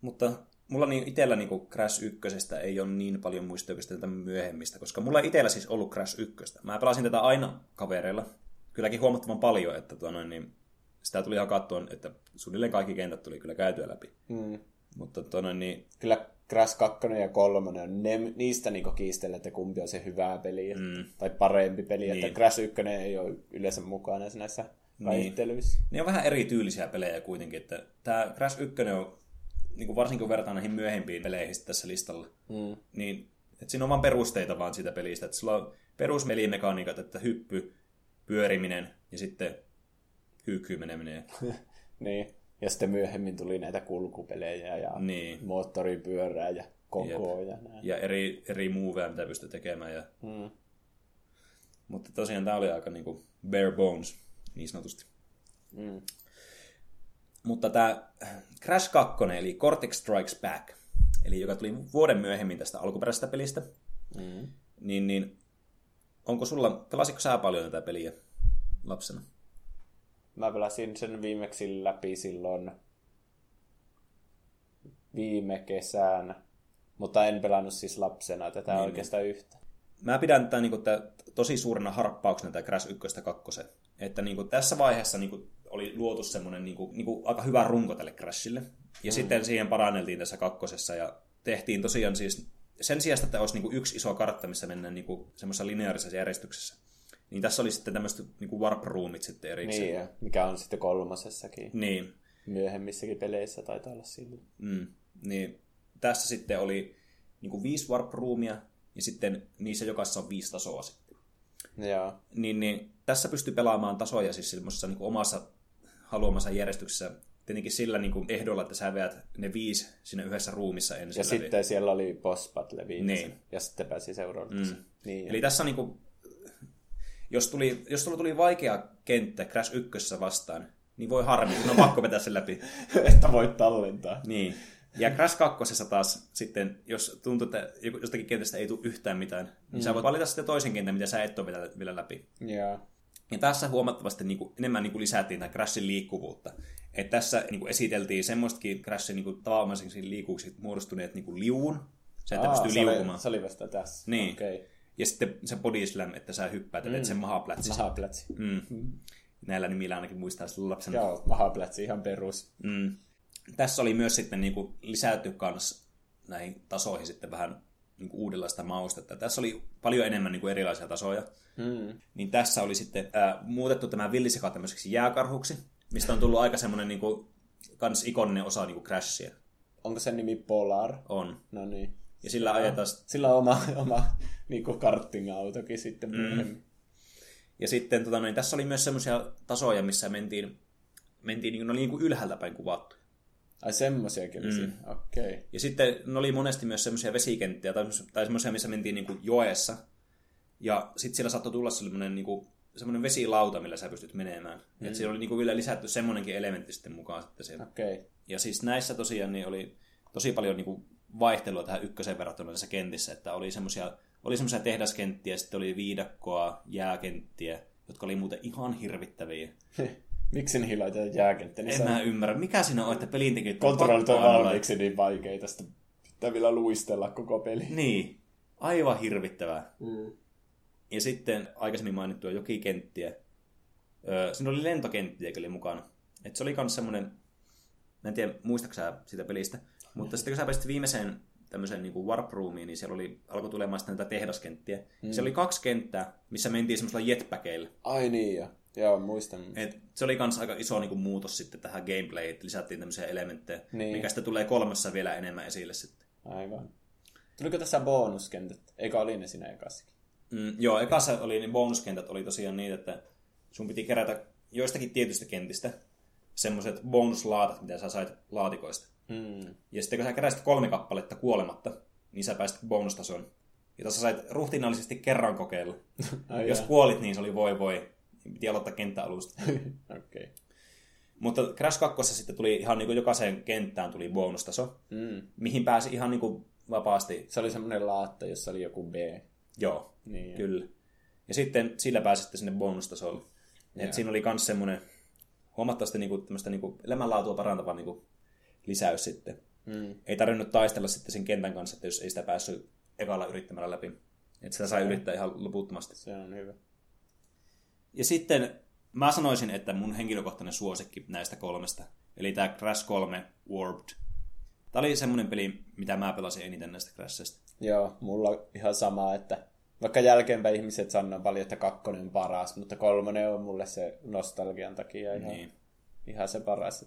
S1: Mutta mulla niin itsellä niin Crash 1 ei ole niin paljon muistoja kuin myöhemmistä, koska mulla ei itsellä siis ollut Crash 1. Mä pelasin tätä aina kavereilla, kylläkin huomattavan paljon, että tuo noin, niin sitä tuli hakattua, että suunnilleen kaikki kentät tuli kyllä käytyä läpi.
S2: Mm.
S1: Mutta tuo noin, niin,
S2: Kyllä Crash 2 ja 3, ne, niistä niinku kiistellään, että kumpi on se hyvä peli mm. tai parempi peli. Niin.
S1: Niin.
S2: Että Crash 1 ei ole yleensä mukana näissä väittelyissä.
S1: ne on vähän erityylisiä pelejä kuitenkin, että tämä Crash 1 on, niin kuin varsinkin kun verrataan näihin myöhempiin peleihin tässä listalla,
S2: Mm.
S1: niin että siinä on vaan perusteita vaan siitä pelistä, että sulla on perusmelimekaniikat, että hyppy, pyöriminen ja sitten kyykkyyn meneminen. *laughs*
S2: Niin. Ja sitten myöhemmin tuli näitä kulkupelejä ja
S1: Niin.
S2: moottoripyörää ja koko
S1: Jep.
S2: ja näin.
S1: ja eri, eri moveja, mitä pystyy tekemään. Ja...
S2: Mm.
S1: Mutta tosiaan tämä oli aika niin kuin bare bones, niin sanotusti.
S2: Mm.
S1: Mutta tämä Crash 2, eli Cortex Strikes Back, eli joka tuli vuoden myöhemmin tästä alkuperäisestä pelistä,
S2: Mm.
S1: niin, niin onko sulla, pelasitko sä paljon tätä peliä lapsena?
S2: Mä pelasin sen viimeksi läpi silloin viime kesänä, mutta en pelannut siis lapsena tätä niin, oikeastaan yhtä.
S1: Mä pidän tätä, niin kuin, tosi suurena harppauksena tätä Crash 1 2. Että niin kuin, tässä vaiheessa niin kuin, oli luotu semmoinen niin kuin, niin kuin, aika hyvä runko tälle Crashille. Ja mm. sitten siihen paranneltiin tässä kakkosessa ja tehtiin tosiaan siis sen sijaan, että olisi niin kuin yksi iso kartta, missä mennään niin kuin, semmoisessa lineaarisessa järjestyksessä. Niin tässä oli sitten tämmöiset niin kuin warp roomit sitten erikseen.
S2: Niin, ja mikä on sitten kolmosessakin.
S1: Niin.
S2: Myöhemmissäkin peleissä taitaa olla sillä.
S1: Mm. niin. Tässä sitten oli niin kuin viisi warp roomia, ja sitten niissä jokaisessa on viisi tasoa sitten.
S2: Joo.
S1: Niin, niin tässä pystyy pelaamaan tasoja siis semmoisessa niin omassa haluamassa järjestyksessä. Tietenkin sillä niin kuin ehdolla, että sä veät ne viisi siinä yhdessä ruumissa ensin
S2: Ja
S1: läpi.
S2: sitten siellä oli boss battle viimeisen.
S1: Niin.
S2: Ja sitten pääsi seuraavalle. Mm. Niin,
S1: Eli tässä on niin kuin, jos, tuli, jos sulla tuli vaikea kenttä Crash 1 vastaan, niin voi harmi, kun on pakko vetää sen läpi. *laughs*
S2: että voit tallentaa.
S1: Niin. Ja Crash 2 taas sitten, jos tuntuu, että jostakin kentästä ei tule yhtään mitään, niin mm. sä voit valita sitten toisen kentän, mitä sä et ole vielä, vielä läpi.
S2: Joo.
S1: Ja tässä huomattavasti niin kuin, enemmän niin kuin lisättiin tämän Crashin liikkuvuutta. Et tässä niin kuin esiteltiin semmoistakin Crashin niin kuin, tavanomaisiksi liikuksi muodostuneet niin kuin liuun. Se, että
S2: Aa,
S1: pystyy
S2: se oli,
S1: liukumaan.
S2: se oli vasta tässä.
S1: Niin.
S2: Okei.
S1: Ja sitten se body slam, että sä hyppäät teet sen mahaplätsi.
S2: Mahaplätsi.
S1: Mm. Näillä nimillä ainakin muistaa sitä lapsena.
S2: Joo, mahaplätsi ihan perus.
S1: Mm. Tässä oli myös sitten niin kuin lisätty kans näihin tasoihin sitten vähän niin kuin uudenlaista maustetta. Tässä oli paljon enemmän niin kuin erilaisia tasoja.
S2: Mm.
S1: Niin tässä oli sitten ää, muutettu tämä villiseka tämmöiseksi jääkarhuksi, mistä on tullut aika semmoinen niin kuin, kans ikoninen osa niin kuin Crashia.
S2: Onko sen nimi Polar?
S1: On.
S2: No niin.
S1: Ja sillä ajetaan...
S2: Sillä on oma, *laughs* oma niin karting-autokin sitten myöhemmin.
S1: Ja sitten tota, niin tässä oli myös semmoisia tasoja, missä mentiin, mentiin niin, kuin, ne oli niin kuin ylhäältä päin kuvattu.
S2: Ai semmosiakin oli mm. Okei. Okay.
S1: Ja sitten ne oli monesti myös semmoisia vesikenttiä tai, tai semmoisia, missä mentiin niin kuin joessa. Ja sitten siellä saattoi tulla semmoinen, niin kuin, semmoinen vesilauta, millä sä pystyt menemään. Mm. Että siellä oli niin kuin vielä lisätty semmoinenkin elementti sitten mukaan sitten siellä.
S2: Okay.
S1: Ja siis näissä tosiaan niin oli tosi paljon niin kuin vaihtelua tähän ykköseen verrattuna näissä kentissä, että oli semmoisia oli semmoisia tehdaskenttiä, sitten oli viidakkoa, jääkenttiä, jotka oli muuten ihan hirvittäviä.
S2: Miksi niihin laitetaan jääkenttä? Niin
S1: en mä ymmärrä. Mikä siinä on, että pelintekijät...
S2: Kontrollit on valmiiksi niin vaikeita, tästä pitää vielä luistella koko peli.
S1: Niin, aivan hirvittävää. Mm. Ja sitten aikaisemmin mainittua jokikenttiä. Öö, siinä oli lentokenttiä oli mukana. Et se oli myös semmoinen, mä en tiedä muistaksä sitä pelistä, mutta sitten kun sä pääsit viimeiseen tämmöiseen niin warp roomiin, niin siellä oli, alkoi tulemaan sitten näitä tehdaskenttiä. Mm. Siellä oli kaksi kenttää, missä mentiin semmoisella jetpackeilla.
S2: Ai niin, jo. Joo, muistan.
S1: Et se oli myös aika iso niin kuin, muutos sitten tähän gameplay, että lisättiin tämmöisiä elementtejä,
S2: Niin.
S1: mikä sitten tulee kolmessa vielä enemmän esille sitten.
S2: Aivan. Tuliko tässä bonuskentät? Eikä oli ne siinä ekassakin?
S1: Mm, joo, ekassa oli, niin bonuskentät oli tosiaan niitä, että sun piti kerätä joistakin tietystä kentistä semmoiset bonuslaatat, mitä sä sait laatikoista.
S2: Mm.
S1: Ja sitten kun sä keräsit kolme kappaletta kuolematta, niin sä pääsit bonustason. Ja tuossa sait ruhtinaallisesti kerran kokeilla. *laughs*
S2: Ai
S1: Jos kuolit, niin se oli voi voi. Niin Piti aloittaa kenttäalusta. *laughs*
S2: Okei. Okay.
S1: Mutta Crash 2 sitten tuli ihan niin kuin jokaiseen kenttään tuli bonustaso,
S2: Mm.
S1: mihin pääsi ihan niin kuin vapaasti.
S2: Se oli semmoinen laatta, jossa oli joku B.
S1: Joo,
S2: Niin.
S1: kyllä. Ja sitten sillä pääsi sitten sinne bonustasolle. Et siinä oli myös semmoinen huomattavasti niin kuin, tämmöistä niin kuin elämänlaatua parantava niin kuin lisäys sitten.
S2: Mm.
S1: Ei tarvinnut taistella sitten sen kentän kanssa, että jos ei sitä päässyt ekalla yrittämällä läpi. Että sitä sai yrittää ihan loputtomasti.
S2: Se on hyvä.
S1: Ja sitten mä sanoisin, että mun henkilökohtainen suosikki näistä kolmesta, eli tämä Crash 3 Warped. Tämä oli semmoinen peli, mitä mä pelasin eniten näistä Crashista.
S2: Joo, mulla on ihan sama, että vaikka jälkeenpäin ihmiset sanoo paljon, että kakkonen on paras, mutta kolmonen on mulle se nostalgian takia ihan,
S1: Niin.
S2: ihan se paras.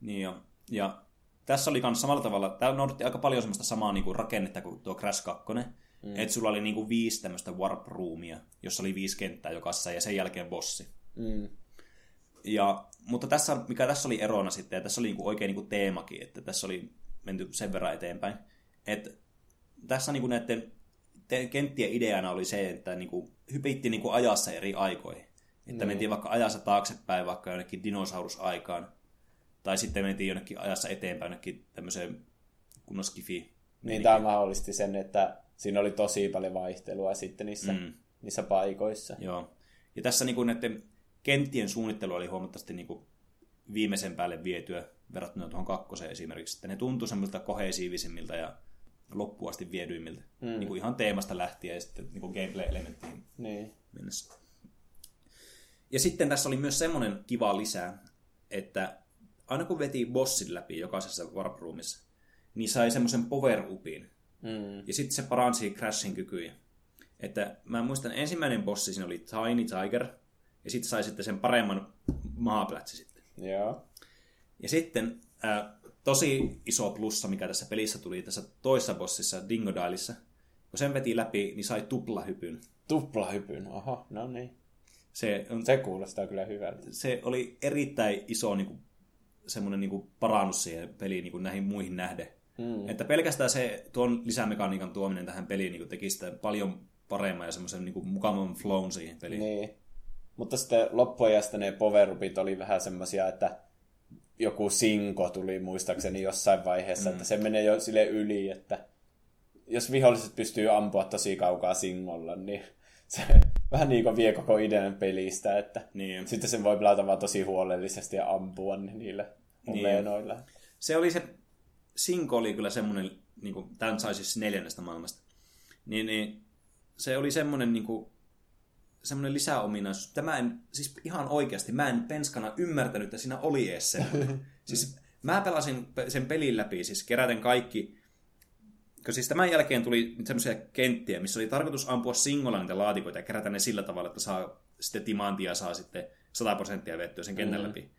S1: Niin jo. Ja tässä oli myös samalla tavalla, tämä noudatti aika paljon semmoista samaa niinku rakennetta kuin tuo Crash 2. Mm. Että sulla oli niinku viisi tämmöistä warp roomia, jossa oli viisi kenttää jokaisessa ja sen jälkeen bossi.
S2: Mm.
S1: Ja, mutta tässä, mikä tässä oli erona sitten, ja tässä oli niinku oikein niinku teemakin, että tässä oli menty sen verran eteenpäin, että tässä niinku näiden te- kenttien ideana oli se, että niinku hypittiin niinku ajassa eri aikoihin. Että mm. mentiin vaikka ajassa taaksepäin, vaikka jonnekin dinosaurusaikaan. Tai sitten mentiin jonnekin ajassa eteenpäin, jonnekin tämmöiseen kunnon skifi.
S2: Niin tämä mahdollisti sen, että siinä oli tosi paljon vaihtelua sitten niissä, mm. niissä paikoissa.
S1: Joo. Ja tässä niin kuin näiden kenttien suunnittelu oli huomattavasti niin kuin viimeisen päälle vietyä verrattuna tuohon kakkoseen esimerkiksi. Että ne tuntui semmoilta kohesiivisimmilta ja loppuasti viedyimmiltä. Mm. Niin kuin ihan teemasta lähtien ja sitten niin gameplay-elementtiin
S2: niin.
S1: mennessä. Ja sitten tässä oli myös semmoinen kiva lisää, että aina kun veti bossin läpi jokaisessa warp roomissa, niin sai semmoisen power-upin. Mm. Ja sitten se paransi Crashin kykyjä. Että mä muistan, ensimmäinen bossi siinä oli Tiny Tiger, ja sitten sai sitten sen paremman maaplätsi sitten.
S2: Joo.
S1: Ja sitten äh, tosi iso plussa, mikä tässä pelissä tuli tässä toisessa bossissa, Dingodilissa, kun sen veti läpi, niin sai tuplahypyn.
S2: Tuplahypyn, aha, no niin.
S1: Se, on,
S2: se kuulostaa kyllä hyvältä.
S1: Se oli erittäin iso niin kuin, semmoinen niin parannus siihen peliin niin kuin näihin muihin nähden. Mm. Että pelkästään se tuon lisämekaniikan tuominen tähän peliin niin teki sitä paljon paremman ja semmoisen niin kuin mukavamman flown siihen peliin.
S2: Niin. Mutta sitten loppuajasta ne powerupit oli vähän semmoisia, että joku sinko tuli muistaakseni jossain vaiheessa, mm. että se menee jo sille yli, että jos viholliset pystyy ampua tosi kaukaa singolla, niin *laughs* se vähän niin kuin vie koko idean pelistä, että
S1: niin.
S2: sitten sen voi pelata vaan tosi huolellisesti ja ampua niillä omeenoilla. Niin.
S1: Se oli se, Sinko oli kyllä semmoinen, niin kuin, tämän sai siis neljännestä maailmasta, niin, niin se oli semmoinen niin kuin, semmoinen lisäominaisuus. Tämä en, siis ihan oikeasti, mä en penskana ymmärtänyt, että siinä oli edes semmoinen. *laughs* siis mä pelasin sen pelin läpi, siis keräten kaikki kun siis tämän jälkeen tuli semmoisia kenttiä, missä oli tarkoitus ampua singolla niitä laatikoita ja kerätä ne sillä tavalla, että saa sitten timantia saa sitten 100 prosenttia vettyä sen kentän mm. läpi.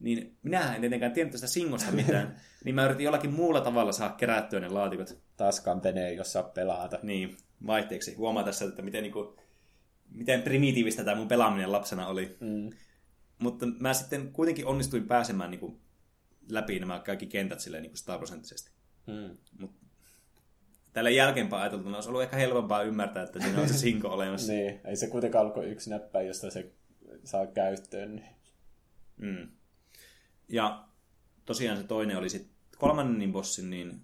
S1: Niin minä en tietenkään tiennyt tästä singosta mitään, *laughs* niin mä yritin jollakin muulla tavalla saa kerättyä ne laatikot.
S2: Taaskaan penee, jos saa pelata.
S1: Niin, vaihteeksi. Huomaa tässä, että miten, niin kuin, miten primitiivistä tämä mun pelaaminen lapsena oli.
S2: Mm.
S1: Mutta mä sitten kuitenkin onnistuin pääsemään niin kuin, läpi nämä kaikki kentät silleen niin 100 prosenttisesti.
S2: Mm.
S1: Mut tällä jälkeenpäin ajateltuna olisi ollut ehkä helpompaa ymmärtää, että siinä on se sinko *laughs* olemassa.
S2: niin, ei se kuitenkaan ollut yksi näppä, josta se saa käyttöön. Niin.
S1: Mm. Ja tosiaan se toinen oli sitten kolmannen bossin, niin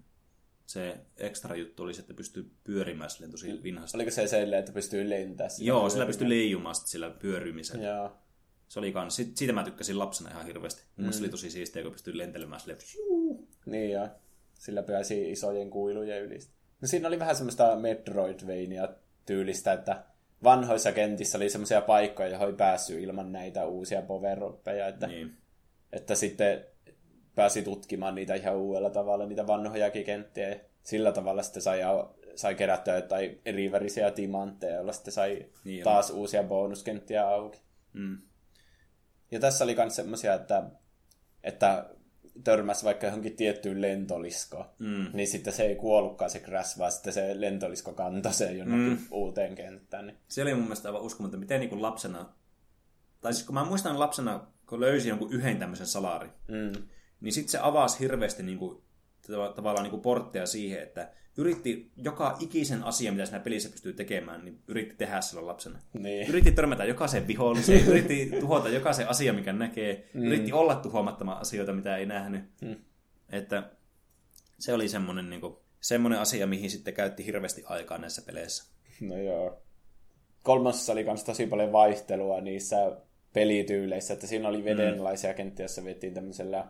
S1: se ekstra juttu oli se, että pystyy pyörimään silleen tosi vinhasti.
S2: Oliko se silleen, että pystyy lentämään?
S1: Joo, sillä pystyy leijumaan sillä pyörymisellä.
S2: Joo.
S1: Se oli kans, siitä mä tykkäsin lapsena ihan hirveästi. Mm. Mun se oli tosi siistiä, kun pystyy lentelemään silleen.
S2: Niin joo. Sillä pääsi isojen kuilujen yli. No siinä oli vähän semmoista Metroidvania tyylistä, että vanhoissa kentissä oli semmoisia paikkoja, joihin ei päässyt ilman näitä uusia power että,
S1: niin.
S2: että sitten pääsi tutkimaan niitä ihan uudella tavalla, niitä vanhojakin kenttiä. Sillä tavalla sitten sai, sai kerättyä jotain eri värisiä timantteja, joilla sitten sai niin taas on. uusia bonuskenttiä auki.
S1: Mm.
S2: Ja tässä oli myös semmoisia, että, että törmäsi vaikka johonkin tiettyyn lentoliskoon,
S1: mm.
S2: niin sitten se ei kuollutkaan se Crash, vaan sitten se lentolisko kantoi sen jonnekin mm. uuteen kenttään. Niin.
S1: Se oli mun mielestä aivan uskomaton, miten niin kuin lapsena, tai siis kun mä muistan lapsena, kun löysin jonkun yhden tämmöisen salarin,
S2: mm.
S1: niin sitten se avasi hirveästi niin kuin, tavallaan niin kuin portteja siihen, että yritti joka ikisen asia, mitä siinä pelissä pystyy tekemään, niin yritti tehdä silloin lapsena.
S2: Niin.
S1: Yritti törmätä jokaisen viholliseen, yritti tuhota jokaisen asian, mikä näkee, mm. yritti olla tuhoamattoman asioita, mitä ei nähnyt.
S2: Mm.
S1: Että se oli semmoinen, niin kuin, semmoinen asia, mihin sitten käytti hirveästi aikaa näissä peleissä.
S2: No joo. Kolmosessa oli myös tosi paljon vaihtelua niissä pelityyleissä, että siinä oli vedenlaisia mm. kenttiä, joissa vettiin tämmöisellä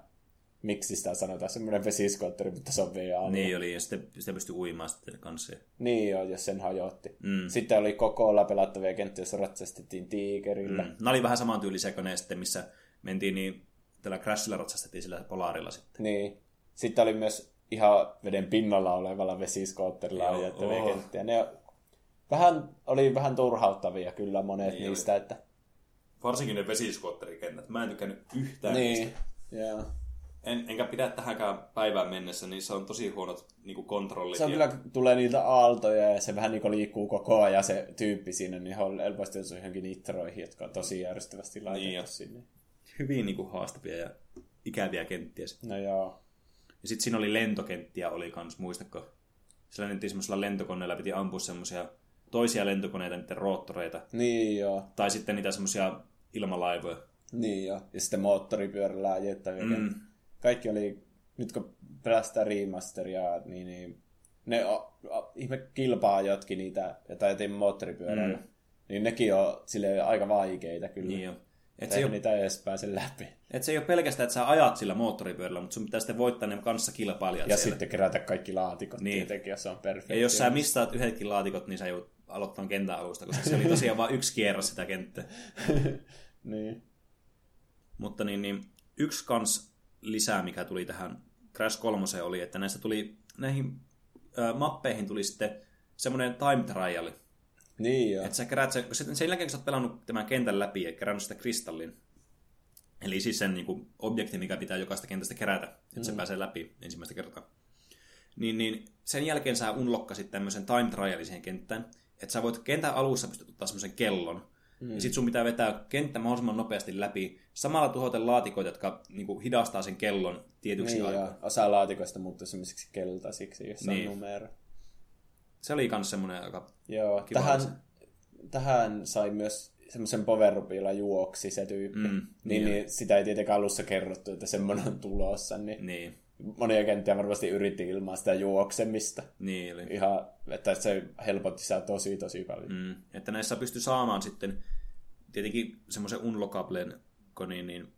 S2: miksi sitä sanotaan, semmoinen vesiskootteri, mutta se on VR.
S1: Niin oli, ja sitten sitä pystyi uimaan sitten kanssa.
S2: Niin joo, jos sen hajotti.
S1: Mm.
S2: Sitten oli koko pelattavia kenttiä, joissa ratsastettiin tiikerillä. Mm.
S1: Nämä oli vähän samantyylisiä kuin ne sitten, missä mentiin niin, tällä Crashilla ratsastettiin sillä polaarilla sitten.
S2: Niin. Sitten oli myös ihan veden pinnalla olevalla vesiskootterilla ajettavia oh. kenttiä. Ne vähän, oli vähän turhauttavia kyllä monet niin niistä, oli. että...
S1: Varsinkin ne vesiskootterikentät. Mä en tykännyt yhtään
S2: niin. niistä. Joo
S1: en, enkä pidä tähänkään päivään mennessä, niin se on tosi huonot niin kontrollit.
S2: Se on ja... kyllä, tulee niitä aaltoja ja se vähän niin liikkuu koko ajan se tyyppi siinä, niin on helposti jos on johonkin nitroihin, jotka on tosi järjestävästi laitettu niin sinne.
S1: Hyvin niin kuin haastavia ja ikäviä kenttiä.
S2: No joo.
S1: Ja sitten siinä oli lentokenttiä, oli kans, muistatko? Sillä mentiin semmoisella lentokoneella, piti ampua semmoisia toisia lentokoneita, niiden roottoreita.
S2: Niin joo.
S1: Tai sitten niitä semmoisia ilmalaivoja.
S2: Niin joo. Ja sitten moottoripyörällä ajettavia. Mm. Kaikki oli, nyt kun pelästään remasteria, niin, niin ne o, o, ihme kilpaa jotkin niitä, joita ajettiin moottoripyörällä. Mm. Niin nekin on sille aika vaikeita kyllä.
S1: Niin jo.
S2: Et se ei niitä edes pääse läpi.
S1: Et se ei ole pelkästään, että sä ajat sillä moottoripyörällä, mutta sun pitää sitten voittaa ne kanssa kilpailijat
S2: Ja
S1: siellä.
S2: sitten kerätä kaikki laatikot
S1: Niin.
S2: tietenkin, jos se on perfekti.
S1: Ja jos sä mistaat yhdenkin laatikot, niin sä joudut aloittamaan kentän alusta, koska se oli *laughs* tosiaan vain yksi kierros sitä kenttää. *laughs*
S2: niin.
S1: Mutta niin, niin, yksi kans lisää, mikä tuli tähän Crash 3 oli, että näistä tuli, näihin ö, mappeihin tuli sitten semmoinen time trial.
S2: Niin joo.
S1: Että sä kerät sen, sen sen jälkeen kun sä oot pelannut tämän kentän läpi ja kerännyt sitä kristallin, eli siis sen niin kuin, objekti, mikä pitää jokaista kentästä kerätä, että se pääsee läpi ensimmäistä kertaa. Niin, niin sen jälkeen sä unlokkasit tämmöisen time trialin siihen kenttään, että sä voit kentän alussa pystyt ottaa semmoisen kellon, mm. ja sit sun pitää vetää kenttä mahdollisimman nopeasti läpi, samalla tuhoten laatikoita, jotka niin kuin, hidastaa sen kellon tietyksi
S2: Niin,
S1: aikaa.
S2: osa laatikoista muuttuu semmoisiksi keltaisiksi, jossa
S1: Niin.
S2: on numero.
S1: Se oli kans semmoinen aika...
S2: Joo, tähän,
S1: se.
S2: tähän sai myös semmoisen power jolla juoksi se tyyppi.
S1: Mm,
S2: niin,
S1: niin
S2: niin, sitä ei tietenkään alussa kerrottu, että semmoinen on tulossa. Niin,
S1: Niin,
S2: Monia kenttiä varmasti yritti ilman sitä juoksemista.
S1: niin oli.
S2: Ihan, että se helpotti sitä tosi tosi paljon.
S1: Mm. Että näissä pystyi saamaan sitten tietenkin semmoisen unlockablen, kun niin, niin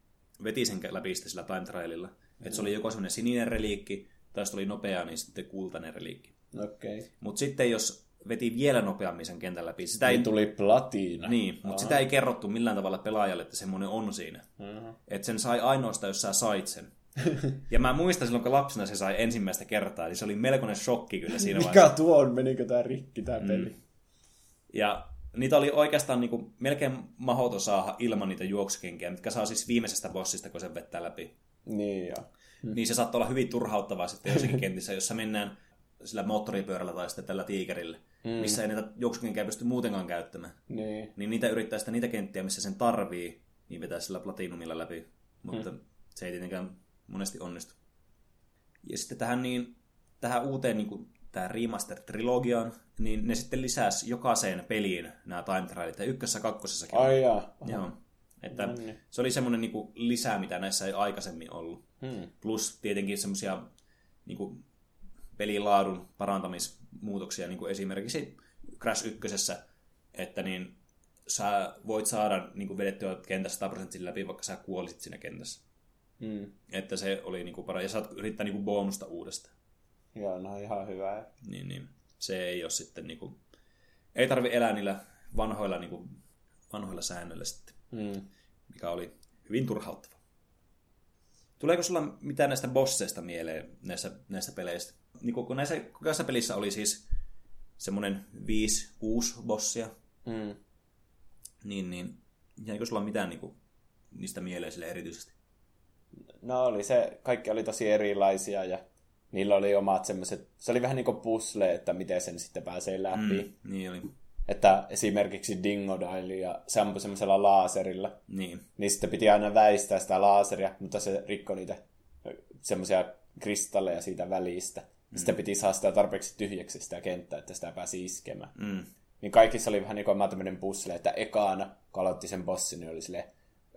S1: veti sen läpi sillä time trialilla. Että se oli joko semmoinen sininen reliikki, tai jos oli nopea, niin sitten kultainen reliikki.
S2: Okei. Okay.
S1: Mutta sitten jos veti vielä nopeammin sen kentän läpi, sitä ei,
S2: Niin tuli platiina.
S1: niin, mutta sitä ei kerrottu millään tavalla pelaajalle, että semmoinen on siinä.
S2: Uh-huh.
S1: Että sen sai ainoastaan, jos sä sait sen. ja mä muistan silloin, kun lapsena se sai ensimmäistä kertaa, niin se oli melkoinen shokki kyllä siinä vaiheessa.
S2: Mikä tuo on? Menikö tää rikki tää peli?
S1: Ja niitä oli oikeastaan niin kuin melkein mahdoton saada ilman niitä juoksukenkiä, mitkä saa siis viimeisestä bossista, kun se vettää läpi.
S2: Niin joo.
S1: Mm. Niin se saattoi olla hyvin turhauttavaa sitten jossakin *laughs* kentissä, jossa mennään sillä moottoripyörällä tai sitten tällä tiikerillä, mm. missä ei niitä juoksukenkiä pysty muutenkaan käyttämään.
S2: Niin.
S1: Niin niitä yrittää sitten niitä kenttiä, missä sen tarvii, niin vetää sillä platinumilla läpi. Mutta mm. se ei tietenkään monesti onnistu. Ja sitten tähän, niin, tähän uuteen niin kuin, tähän remaster-trilogiaan, niin ne sitten lisäsi jokaiseen peliin nämä time trialit, ja ykkössä ja kakkosessakin.
S2: Ai jaa.
S1: Joo. Että
S2: No niin.
S1: se oli semmoinen niin lisää, mitä näissä ei aikaisemmin ollut.
S2: Hmm.
S1: Plus tietenkin semmoisia niin kuin, pelilaadun parantamismuutoksia, niin kuin esimerkiksi Crash 1, että niin, sä voit saada niin kuin, vedettyä kentässä 100 prosenttia läpi, vaikka sä kuolisit siinä kentässä.
S2: Hmm.
S1: Että se oli niin kuin, para- ja saat yrittää niin kuin, bonusta uudestaan.
S2: Joo, no ihan hyvä.
S1: Niin, niin. Se ei ole sitten niin kuin, ei tarvi elää niillä vanhoilla, niin kuin, vanhoilla säännöillä sitten,
S2: Hmm.
S1: mikä oli hyvin turhauttava. Tuleeko sulla mitään näistä bosseista mieleen näissä, näistä peleistä? Niin kun näissä jokaisessa pelissä oli siis semmoinen 5-6 bossia,
S2: Hmm.
S1: niin, niin jäikö sulla mitään niin kuin, niistä mieleen sille erityisesti?
S2: No oli se, kaikki oli tosi erilaisia ja niillä oli omat semmoiset, se oli vähän niin kuin puzzle, että miten sen sitten pääsee läpi.
S1: Mm, niin oli.
S2: Että esimerkiksi Dingodile ja se ampui semmoisella laaserilla,
S1: Niin.
S2: niin sitten piti aina väistää sitä laaseria, mutta se rikkoi niitä semmoisia kristalleja siitä välistä. Mm. Sitten piti saada sitä tarpeeksi tyhjäksi sitä kenttää, että sitä pääsi iskemään.
S1: Mm.
S2: Niin kaikissa oli vähän niin kuin tämmöinen puzzle, että ekaana, kun aloitti sen bossin, niin oli silleen,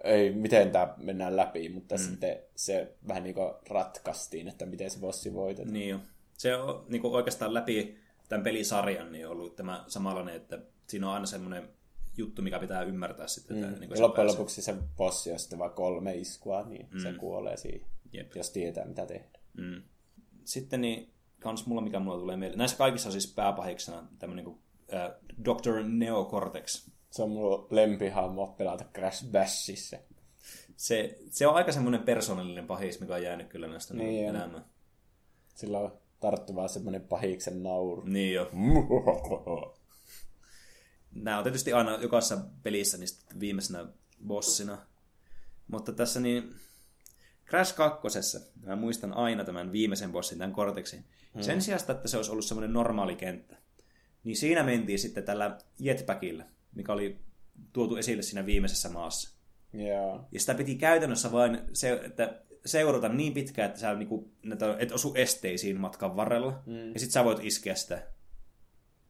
S2: ei, miten tämä mennään läpi, mutta mm. sitten se vähän niin kuin ratkaistiin, että miten se bossi voitetaan.
S1: Niin jo. Se on niin kuin oikeastaan läpi tämän pelisarjan niin ollut tämä samanlainen, että siinä on aina semmoinen juttu, mikä pitää ymmärtää sitten. Että,
S2: Mm.
S1: niin
S2: Ja
S1: kuin
S2: loppujen
S1: pääsee.
S2: lopuksi se bossi on sitten vain kolme iskua, niin mm. se kuolee siihen,
S1: Jep.
S2: jos tietää mitä tehdä.
S1: Mm. Sitten niin, kans mulla, mikä mulla tulee mieleen. Näissä kaikissa on siis pääpahiksena tämmöinen kuin äh, Dr. Neocortex.
S2: Se on mulla lempihahmo pelata Crash Bashissa.
S1: Se, se on aika semmoinen persoonallinen pahis, mikä on jäänyt kyllä näistä
S2: Niin
S1: elämään.
S2: Sillä on tarttuvaa semmoinen pahiksen nauru.
S1: Niin jo. *laughs* Nämä on tietysti aina jokaisessa pelissä niin viimeisenä bossina. Mutta tässä niin Crash 2. Mä muistan aina tämän viimeisen bossin, tämän Cortexin. Sen sijaan, että se olisi ollut semmoinen normaali kenttä, niin siinä mentiin sitten tällä jetpackilla, mikä oli tuotu esille siinä viimeisessä maassa.
S2: Joo.
S1: Ja sitä piti käytännössä vain se, että seurata niin pitkään, että sä niinku, näitä, et osu esteisiin matkan varrella. Mm. Ja sit sä voit iskeä sitä.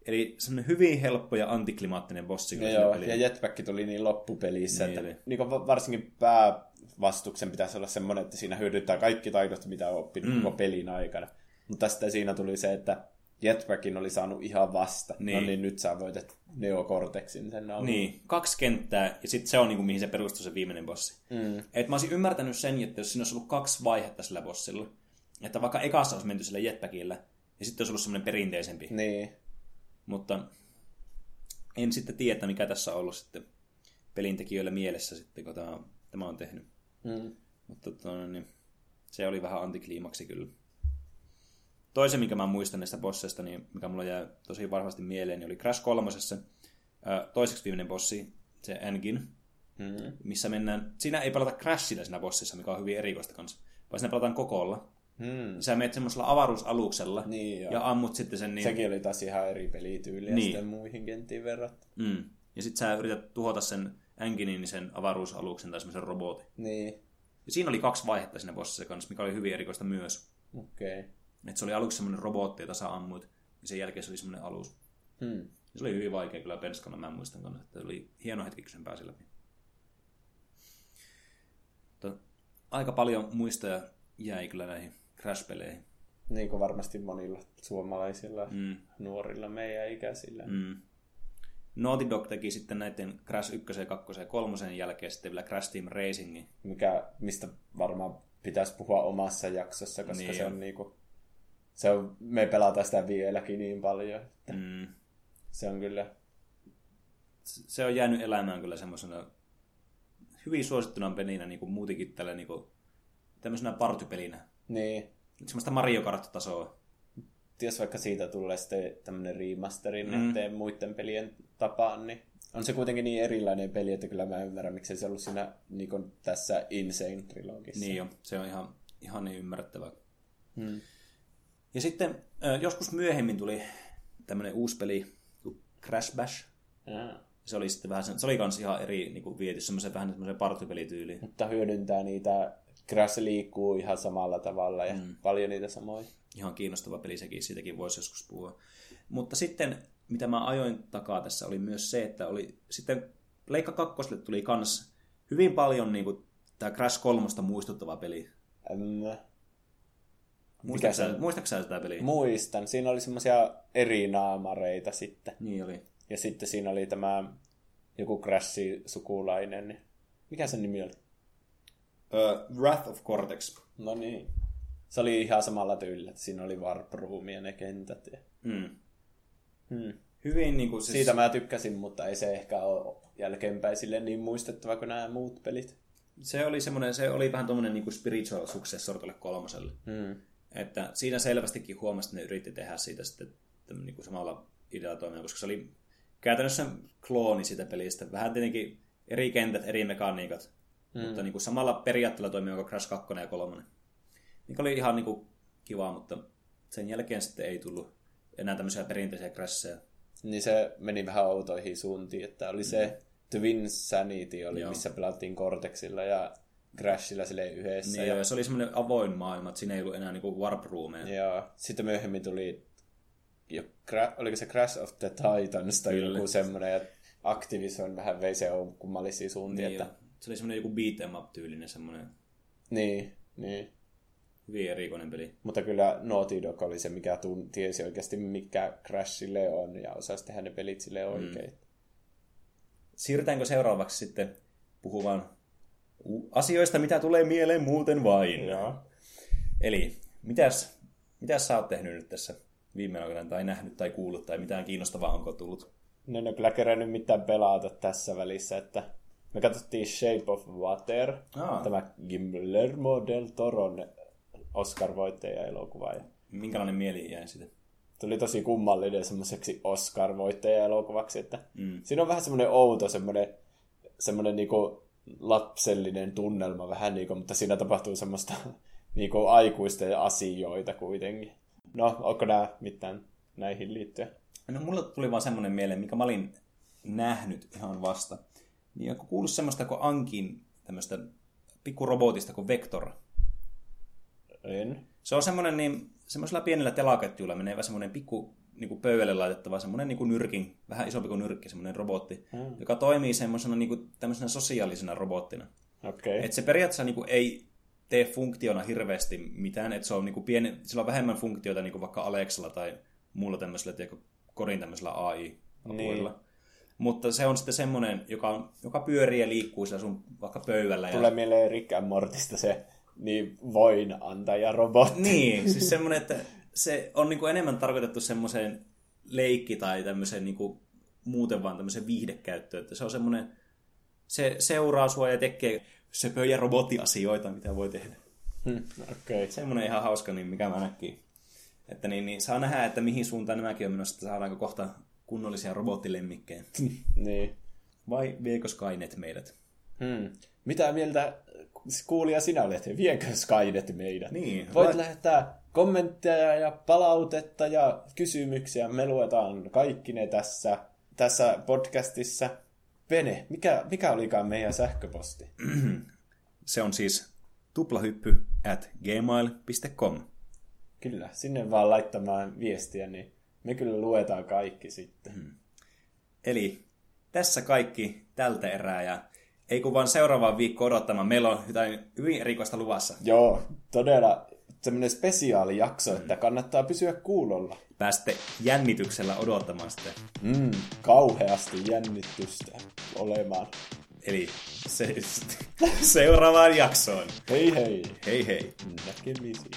S1: Eli semmoinen hyvin helppo ja antiklimaattinen bossi.
S2: Ja, joo, ja jetpack tuli niin loppupelissä,
S1: Niin
S2: että niin kuin varsinkin päävastuksen pitäisi olla semmoinen, että siinä hyödyttää kaikki taidot, mitä on oppinut mm. koko pelin aikana. Mutta sitten siinä tuli se, että jetpackin oli saanut ihan vasta.
S1: Niin.
S2: No niin, nyt sä voitat Neo Cortexin sen alla.
S1: Niin, kaksi kenttää, ja sitten se on niinku, mihin se perustuu se viimeinen bossi. Mm. Et mä olisin ymmärtänyt sen, että jos siinä olisi ollut kaksi vaihetta sillä bossilla, että vaikka ekassa olisi menty sillä jetpackillä, ja sitten olisi ollut semmoinen perinteisempi.
S2: Niin.
S1: Mutta en sitten tiedä, mikä tässä on ollut sitten pelintekijöillä mielessä sitten, kun tämä, tämä on tehnyt.
S2: Mm.
S1: Mutta tota, niin, se oli vähän antikliimaksi kyllä. Toisen, mikä mä muistan näistä bosseista, niin mikä mulla jää tosi varmasti mieleen, niin oli Crash 3. Toiseksi viimeinen bossi, se Engin,
S2: Mm.
S1: missä mennään, siinä ei pelata Crashilla siinä bossissa, mikä on hyvin erikoista kanssa, vaan siinä pelataan kokolla.
S2: Mm.
S1: Sä menet semmoisella avaruusaluksella
S2: Niin, joo.
S1: ja ammut sitten sen niin...
S2: Sekin oli taas ihan eri pelityyli ja
S1: Niin.
S2: sitten muihin kenttiin verrattuna.
S1: Mm. Ja sitten sä yrität tuhota sen Enginin, niin sen avaruusaluksen tai semmoisen robotin.
S2: Niin,
S1: Ja siinä oli kaksi vaihetta siinä bossissa kanssa, mikä oli hyvin erikoista myös.
S2: okei. Okay.
S1: Että se oli aluksi semmoinen robotti, jota sä ammuit, ja sen jälkeen se oli semmoinen alus.
S2: Hmm.
S1: Se oli hyvin vaikea kyllä penskana, mä muistan kanssa, että se oli hieno hetki, kun sen pääsi läpi. Mutta aika paljon muistoja jäi kyllä näihin Crash-peleihin.
S2: Niin kuin varmasti monilla suomalaisilla
S1: Mm.
S2: nuorilla meidän ikäisillä.
S1: Mm. Naughty Dog teki sitten näiden Crash 1, 2 ja 3 jälkeen sitten vielä Crash Team Racingin.
S2: Mikä, mistä varmaan pitäisi puhua omassa jaksossa, koska
S1: Niin
S2: se on
S1: on.
S2: niinku... Se on, me pelataan sitä vieläkin niin paljon. että
S1: Mm.
S2: Se on kyllä...
S1: Se on jäänyt elämään kyllä semmoisena hyvin suosittuna pelinä niin kuin muutenkin tällä niin kuin, tämmöisenä partypelinä.
S2: Niin.
S1: Semmoista Mario Kart-tasoa.
S2: Ties vaikka siitä tulee sitten tämmönen remasterin
S1: Mm.
S2: mm. eteen muiden pelien tapaan, niin on se kuitenkin niin erilainen peli, että kyllä mä ymmärrän, miksei se ollut siinä niin kuin tässä Insane-trilogissa.
S1: Niin jo, se on ihan, ihan niin ymmärrettävää.
S2: Hmm.
S1: Ja sitten joskus myöhemmin tuli tämmöinen uusi peli kuin Crash Bash.
S2: Aa.
S1: Se oli sitten vähän, se oli kans ihan eri niin kuin viety, semmoisen vähän semmoisen partypelityyliin.
S2: Mutta hyödyntää niitä, Crash liikkuu ihan samalla tavalla ja
S1: Mm.
S2: mm. paljon niitä samoja.
S1: Ihan kiinnostava peli sekin, siitäkin voisi joskus puhua. Mutta sitten, mitä mä ajoin takaa tässä, oli myös se, että oli sitten Leikka 2 tuli kans hyvin paljon niin kuin, tämä Crash 3 muistuttava peli.
S2: Ähm,
S1: Muistatko sä, tätä peliä?
S2: muistan, siinä oli semmoisia eri naamareita sitten.
S1: niin oli.
S2: Ja sitten siinä oli tämä joku Crash-sukulainen. niin- Mikä sen nimi oli?
S1: Uh, Wrath of Cortex.
S2: No niin. Se oli ihan samalla tyylillä, että siinä oli Warp Room ja ne kentät. Ja...
S1: Mm.
S2: Hmm.
S1: Hyvin niin kuin, siis,
S2: Siitä mä tykkäsin, mutta ei se ehkä ole jälkeenpäin sille niin muistettava kuin nämä muut pelit.
S1: se oli semmoinen, se oli vähän tuommoinen niin spiritual successor tuolle kolmoselle.
S2: Hmm.
S1: Että siinä selvästikin huomasi, että ne yritti tehdä siitä sitten niin kuin samalla idealla toimia, koska se oli käytännössä klooni siitä pelistä. Vähän tietenkin eri kentät, eri mekaniikat, mm. mutta niin kuin samalla periaatteella toimii kuin Crash 2 ja 3. Mikä oli ihan niin kuin kiva, mutta sen jälkeen sitten ei tullut enää tämmöisiä perinteisiä crasheja.
S2: Niin se meni vähän outoihin suuntiin, että oli se Twin Sanity, oli,
S1: Joo.
S2: missä pelattiin Cortexilla ja Crashilla sille yhdessä.
S1: Niin
S2: ja,
S1: joo, se oli semmoinen avoin maailma, että siinä ei ollut enää niin kuin warp roomeja.
S2: ja sitten myöhemmin tuli, jo, Cra- oliko se Crash of the Titans tai
S1: Kyllä.
S2: joku semmoinen, ja Activision vähän vei se kummallisia suuntia.
S1: Niin,
S2: että,
S1: se oli semmoinen joku beat em up tyylinen semmoinen
S2: niin, niin.
S1: hyvin erikoinen peli.
S2: Mutta kyllä Naughty Dog oli se, mikä tun, tiesi oikeasti, mikä Crashille on, ja osasi tehdä ne pelit sille oikein. Mm.
S1: Siirrytäänkö seuraavaksi sitten puhumaan asioista, mitä tulee mieleen muuten vain?
S2: Joo.
S1: Eli mitäs, mitäs sä oot tehnyt nyt tässä viime aikoina, tai nähnyt tai kuullut, tai mitään kiinnostavaa onko tullut?
S2: No en ole kyllä kerännyt mitään pelata tässä välissä, että me katsottiin Shape of Water,
S1: Aa.
S2: tämä Guillermo del Toron Oscar-voittaja elokuva. Ja
S1: Minkälainen mieli jäi siitä?
S2: tuli tosi kummallinen semmoiseksi Oscar-voittaja elokuvaksi, että
S1: Mm.
S2: siinä on vähän semmoinen outo, semmoinen, semmoinen niinku lapsellinen tunnelma vähän niinku, mutta siinä tapahtuu semmoista *laughs* niinku aikuisten asioita kuitenkin. No, onko nämä mitään näihin liittyen?
S1: No mulle tuli vaan semmoinen mieleen, mikä mä olin nähnyt ihan vasta. Niin onko kuullut semmoista kuin Ankin tämmöistä pikkurobotista kuin Vector?
S2: En.
S1: Se on semmoinen, niin semmoisella pienellä telaketjulla menevä semmoinen pikku niin kuin pöydälle laitettava semmoinen niin kuin nyrkin, vähän isompi kuin nyrkki, semmoinen robotti, mm. joka toimii semmoisena niin kuin, tämmöisenä sosiaalisena robottina.
S2: Okay.
S1: Että se periaatteessa niin kuin, ei tee funktiona hirveästi mitään, että se on niin kuin, pieni, sillä on vähemmän funktioita niin kuin vaikka Alexalla tai muulla tämmöisellä, tiedätkö, kodin tämmöisellä AI-apuilla. Niin. Mutta se on sitten semmoinen, joka, on, joka pyörii ja liikkuu siellä sun vaikka pöydällä.
S2: Tulee
S1: ja...
S2: mieleen Rick and Mortista se niin voin antaja robotti.
S1: Niin, siis semmoinen, että se on niin kuin enemmän tarkoitettu semmoiseen leikki tai tämmöiseen niin kuin muuten vaan tämmöiseen viihdekäyttöön. Että se on semmoinen, se seuraa sua ja tekee söpöjä robottiasioita, mitä voi tehdä.
S2: Hmm, okay.
S1: Semmoinen ihan hauska, niin mikä mä näkin. Että niin, niin saa nähdä, että mihin suuntaan nämäkin on menossa, että saadaanko kohta kunnollisia robottilemmikkejä. *laughs*
S2: niin.
S1: Vai viekö Skynet meidät?
S2: Hmm. Mitä mieltä kuulija sinä olet? Viekö Skynet meidät?
S1: Niin.
S2: Voit vai... lähettää kommentteja ja palautetta ja kysymyksiä. Me luetaan kaikki ne tässä, tässä podcastissa. Pene, mikä, mikä olikaan meidän sähköposti? *clears throat*
S1: Se on siis tuplahyppy at gmail.com.
S2: Kyllä, sinne vaan laittamaan viestiä, niin me kyllä luetaan kaikki sitten. Hmm.
S1: Eli tässä kaikki tältä erää ja ei kun vaan seuraavaan viikkoon odottamaan. Meillä on jotain hyvin erikoista luvassa.
S2: Joo, todella semmoinen spesiaalijakso, mm. että kannattaa pysyä kuulolla.
S1: Pääste jännityksellä odottamaan sitä.
S2: Mm, kauheasti jännitystä olemaan.
S1: Eli se, *laughs* seuraavaan jaksoon.
S2: Hei hei.
S1: Hei hei.
S2: Näkemisiin.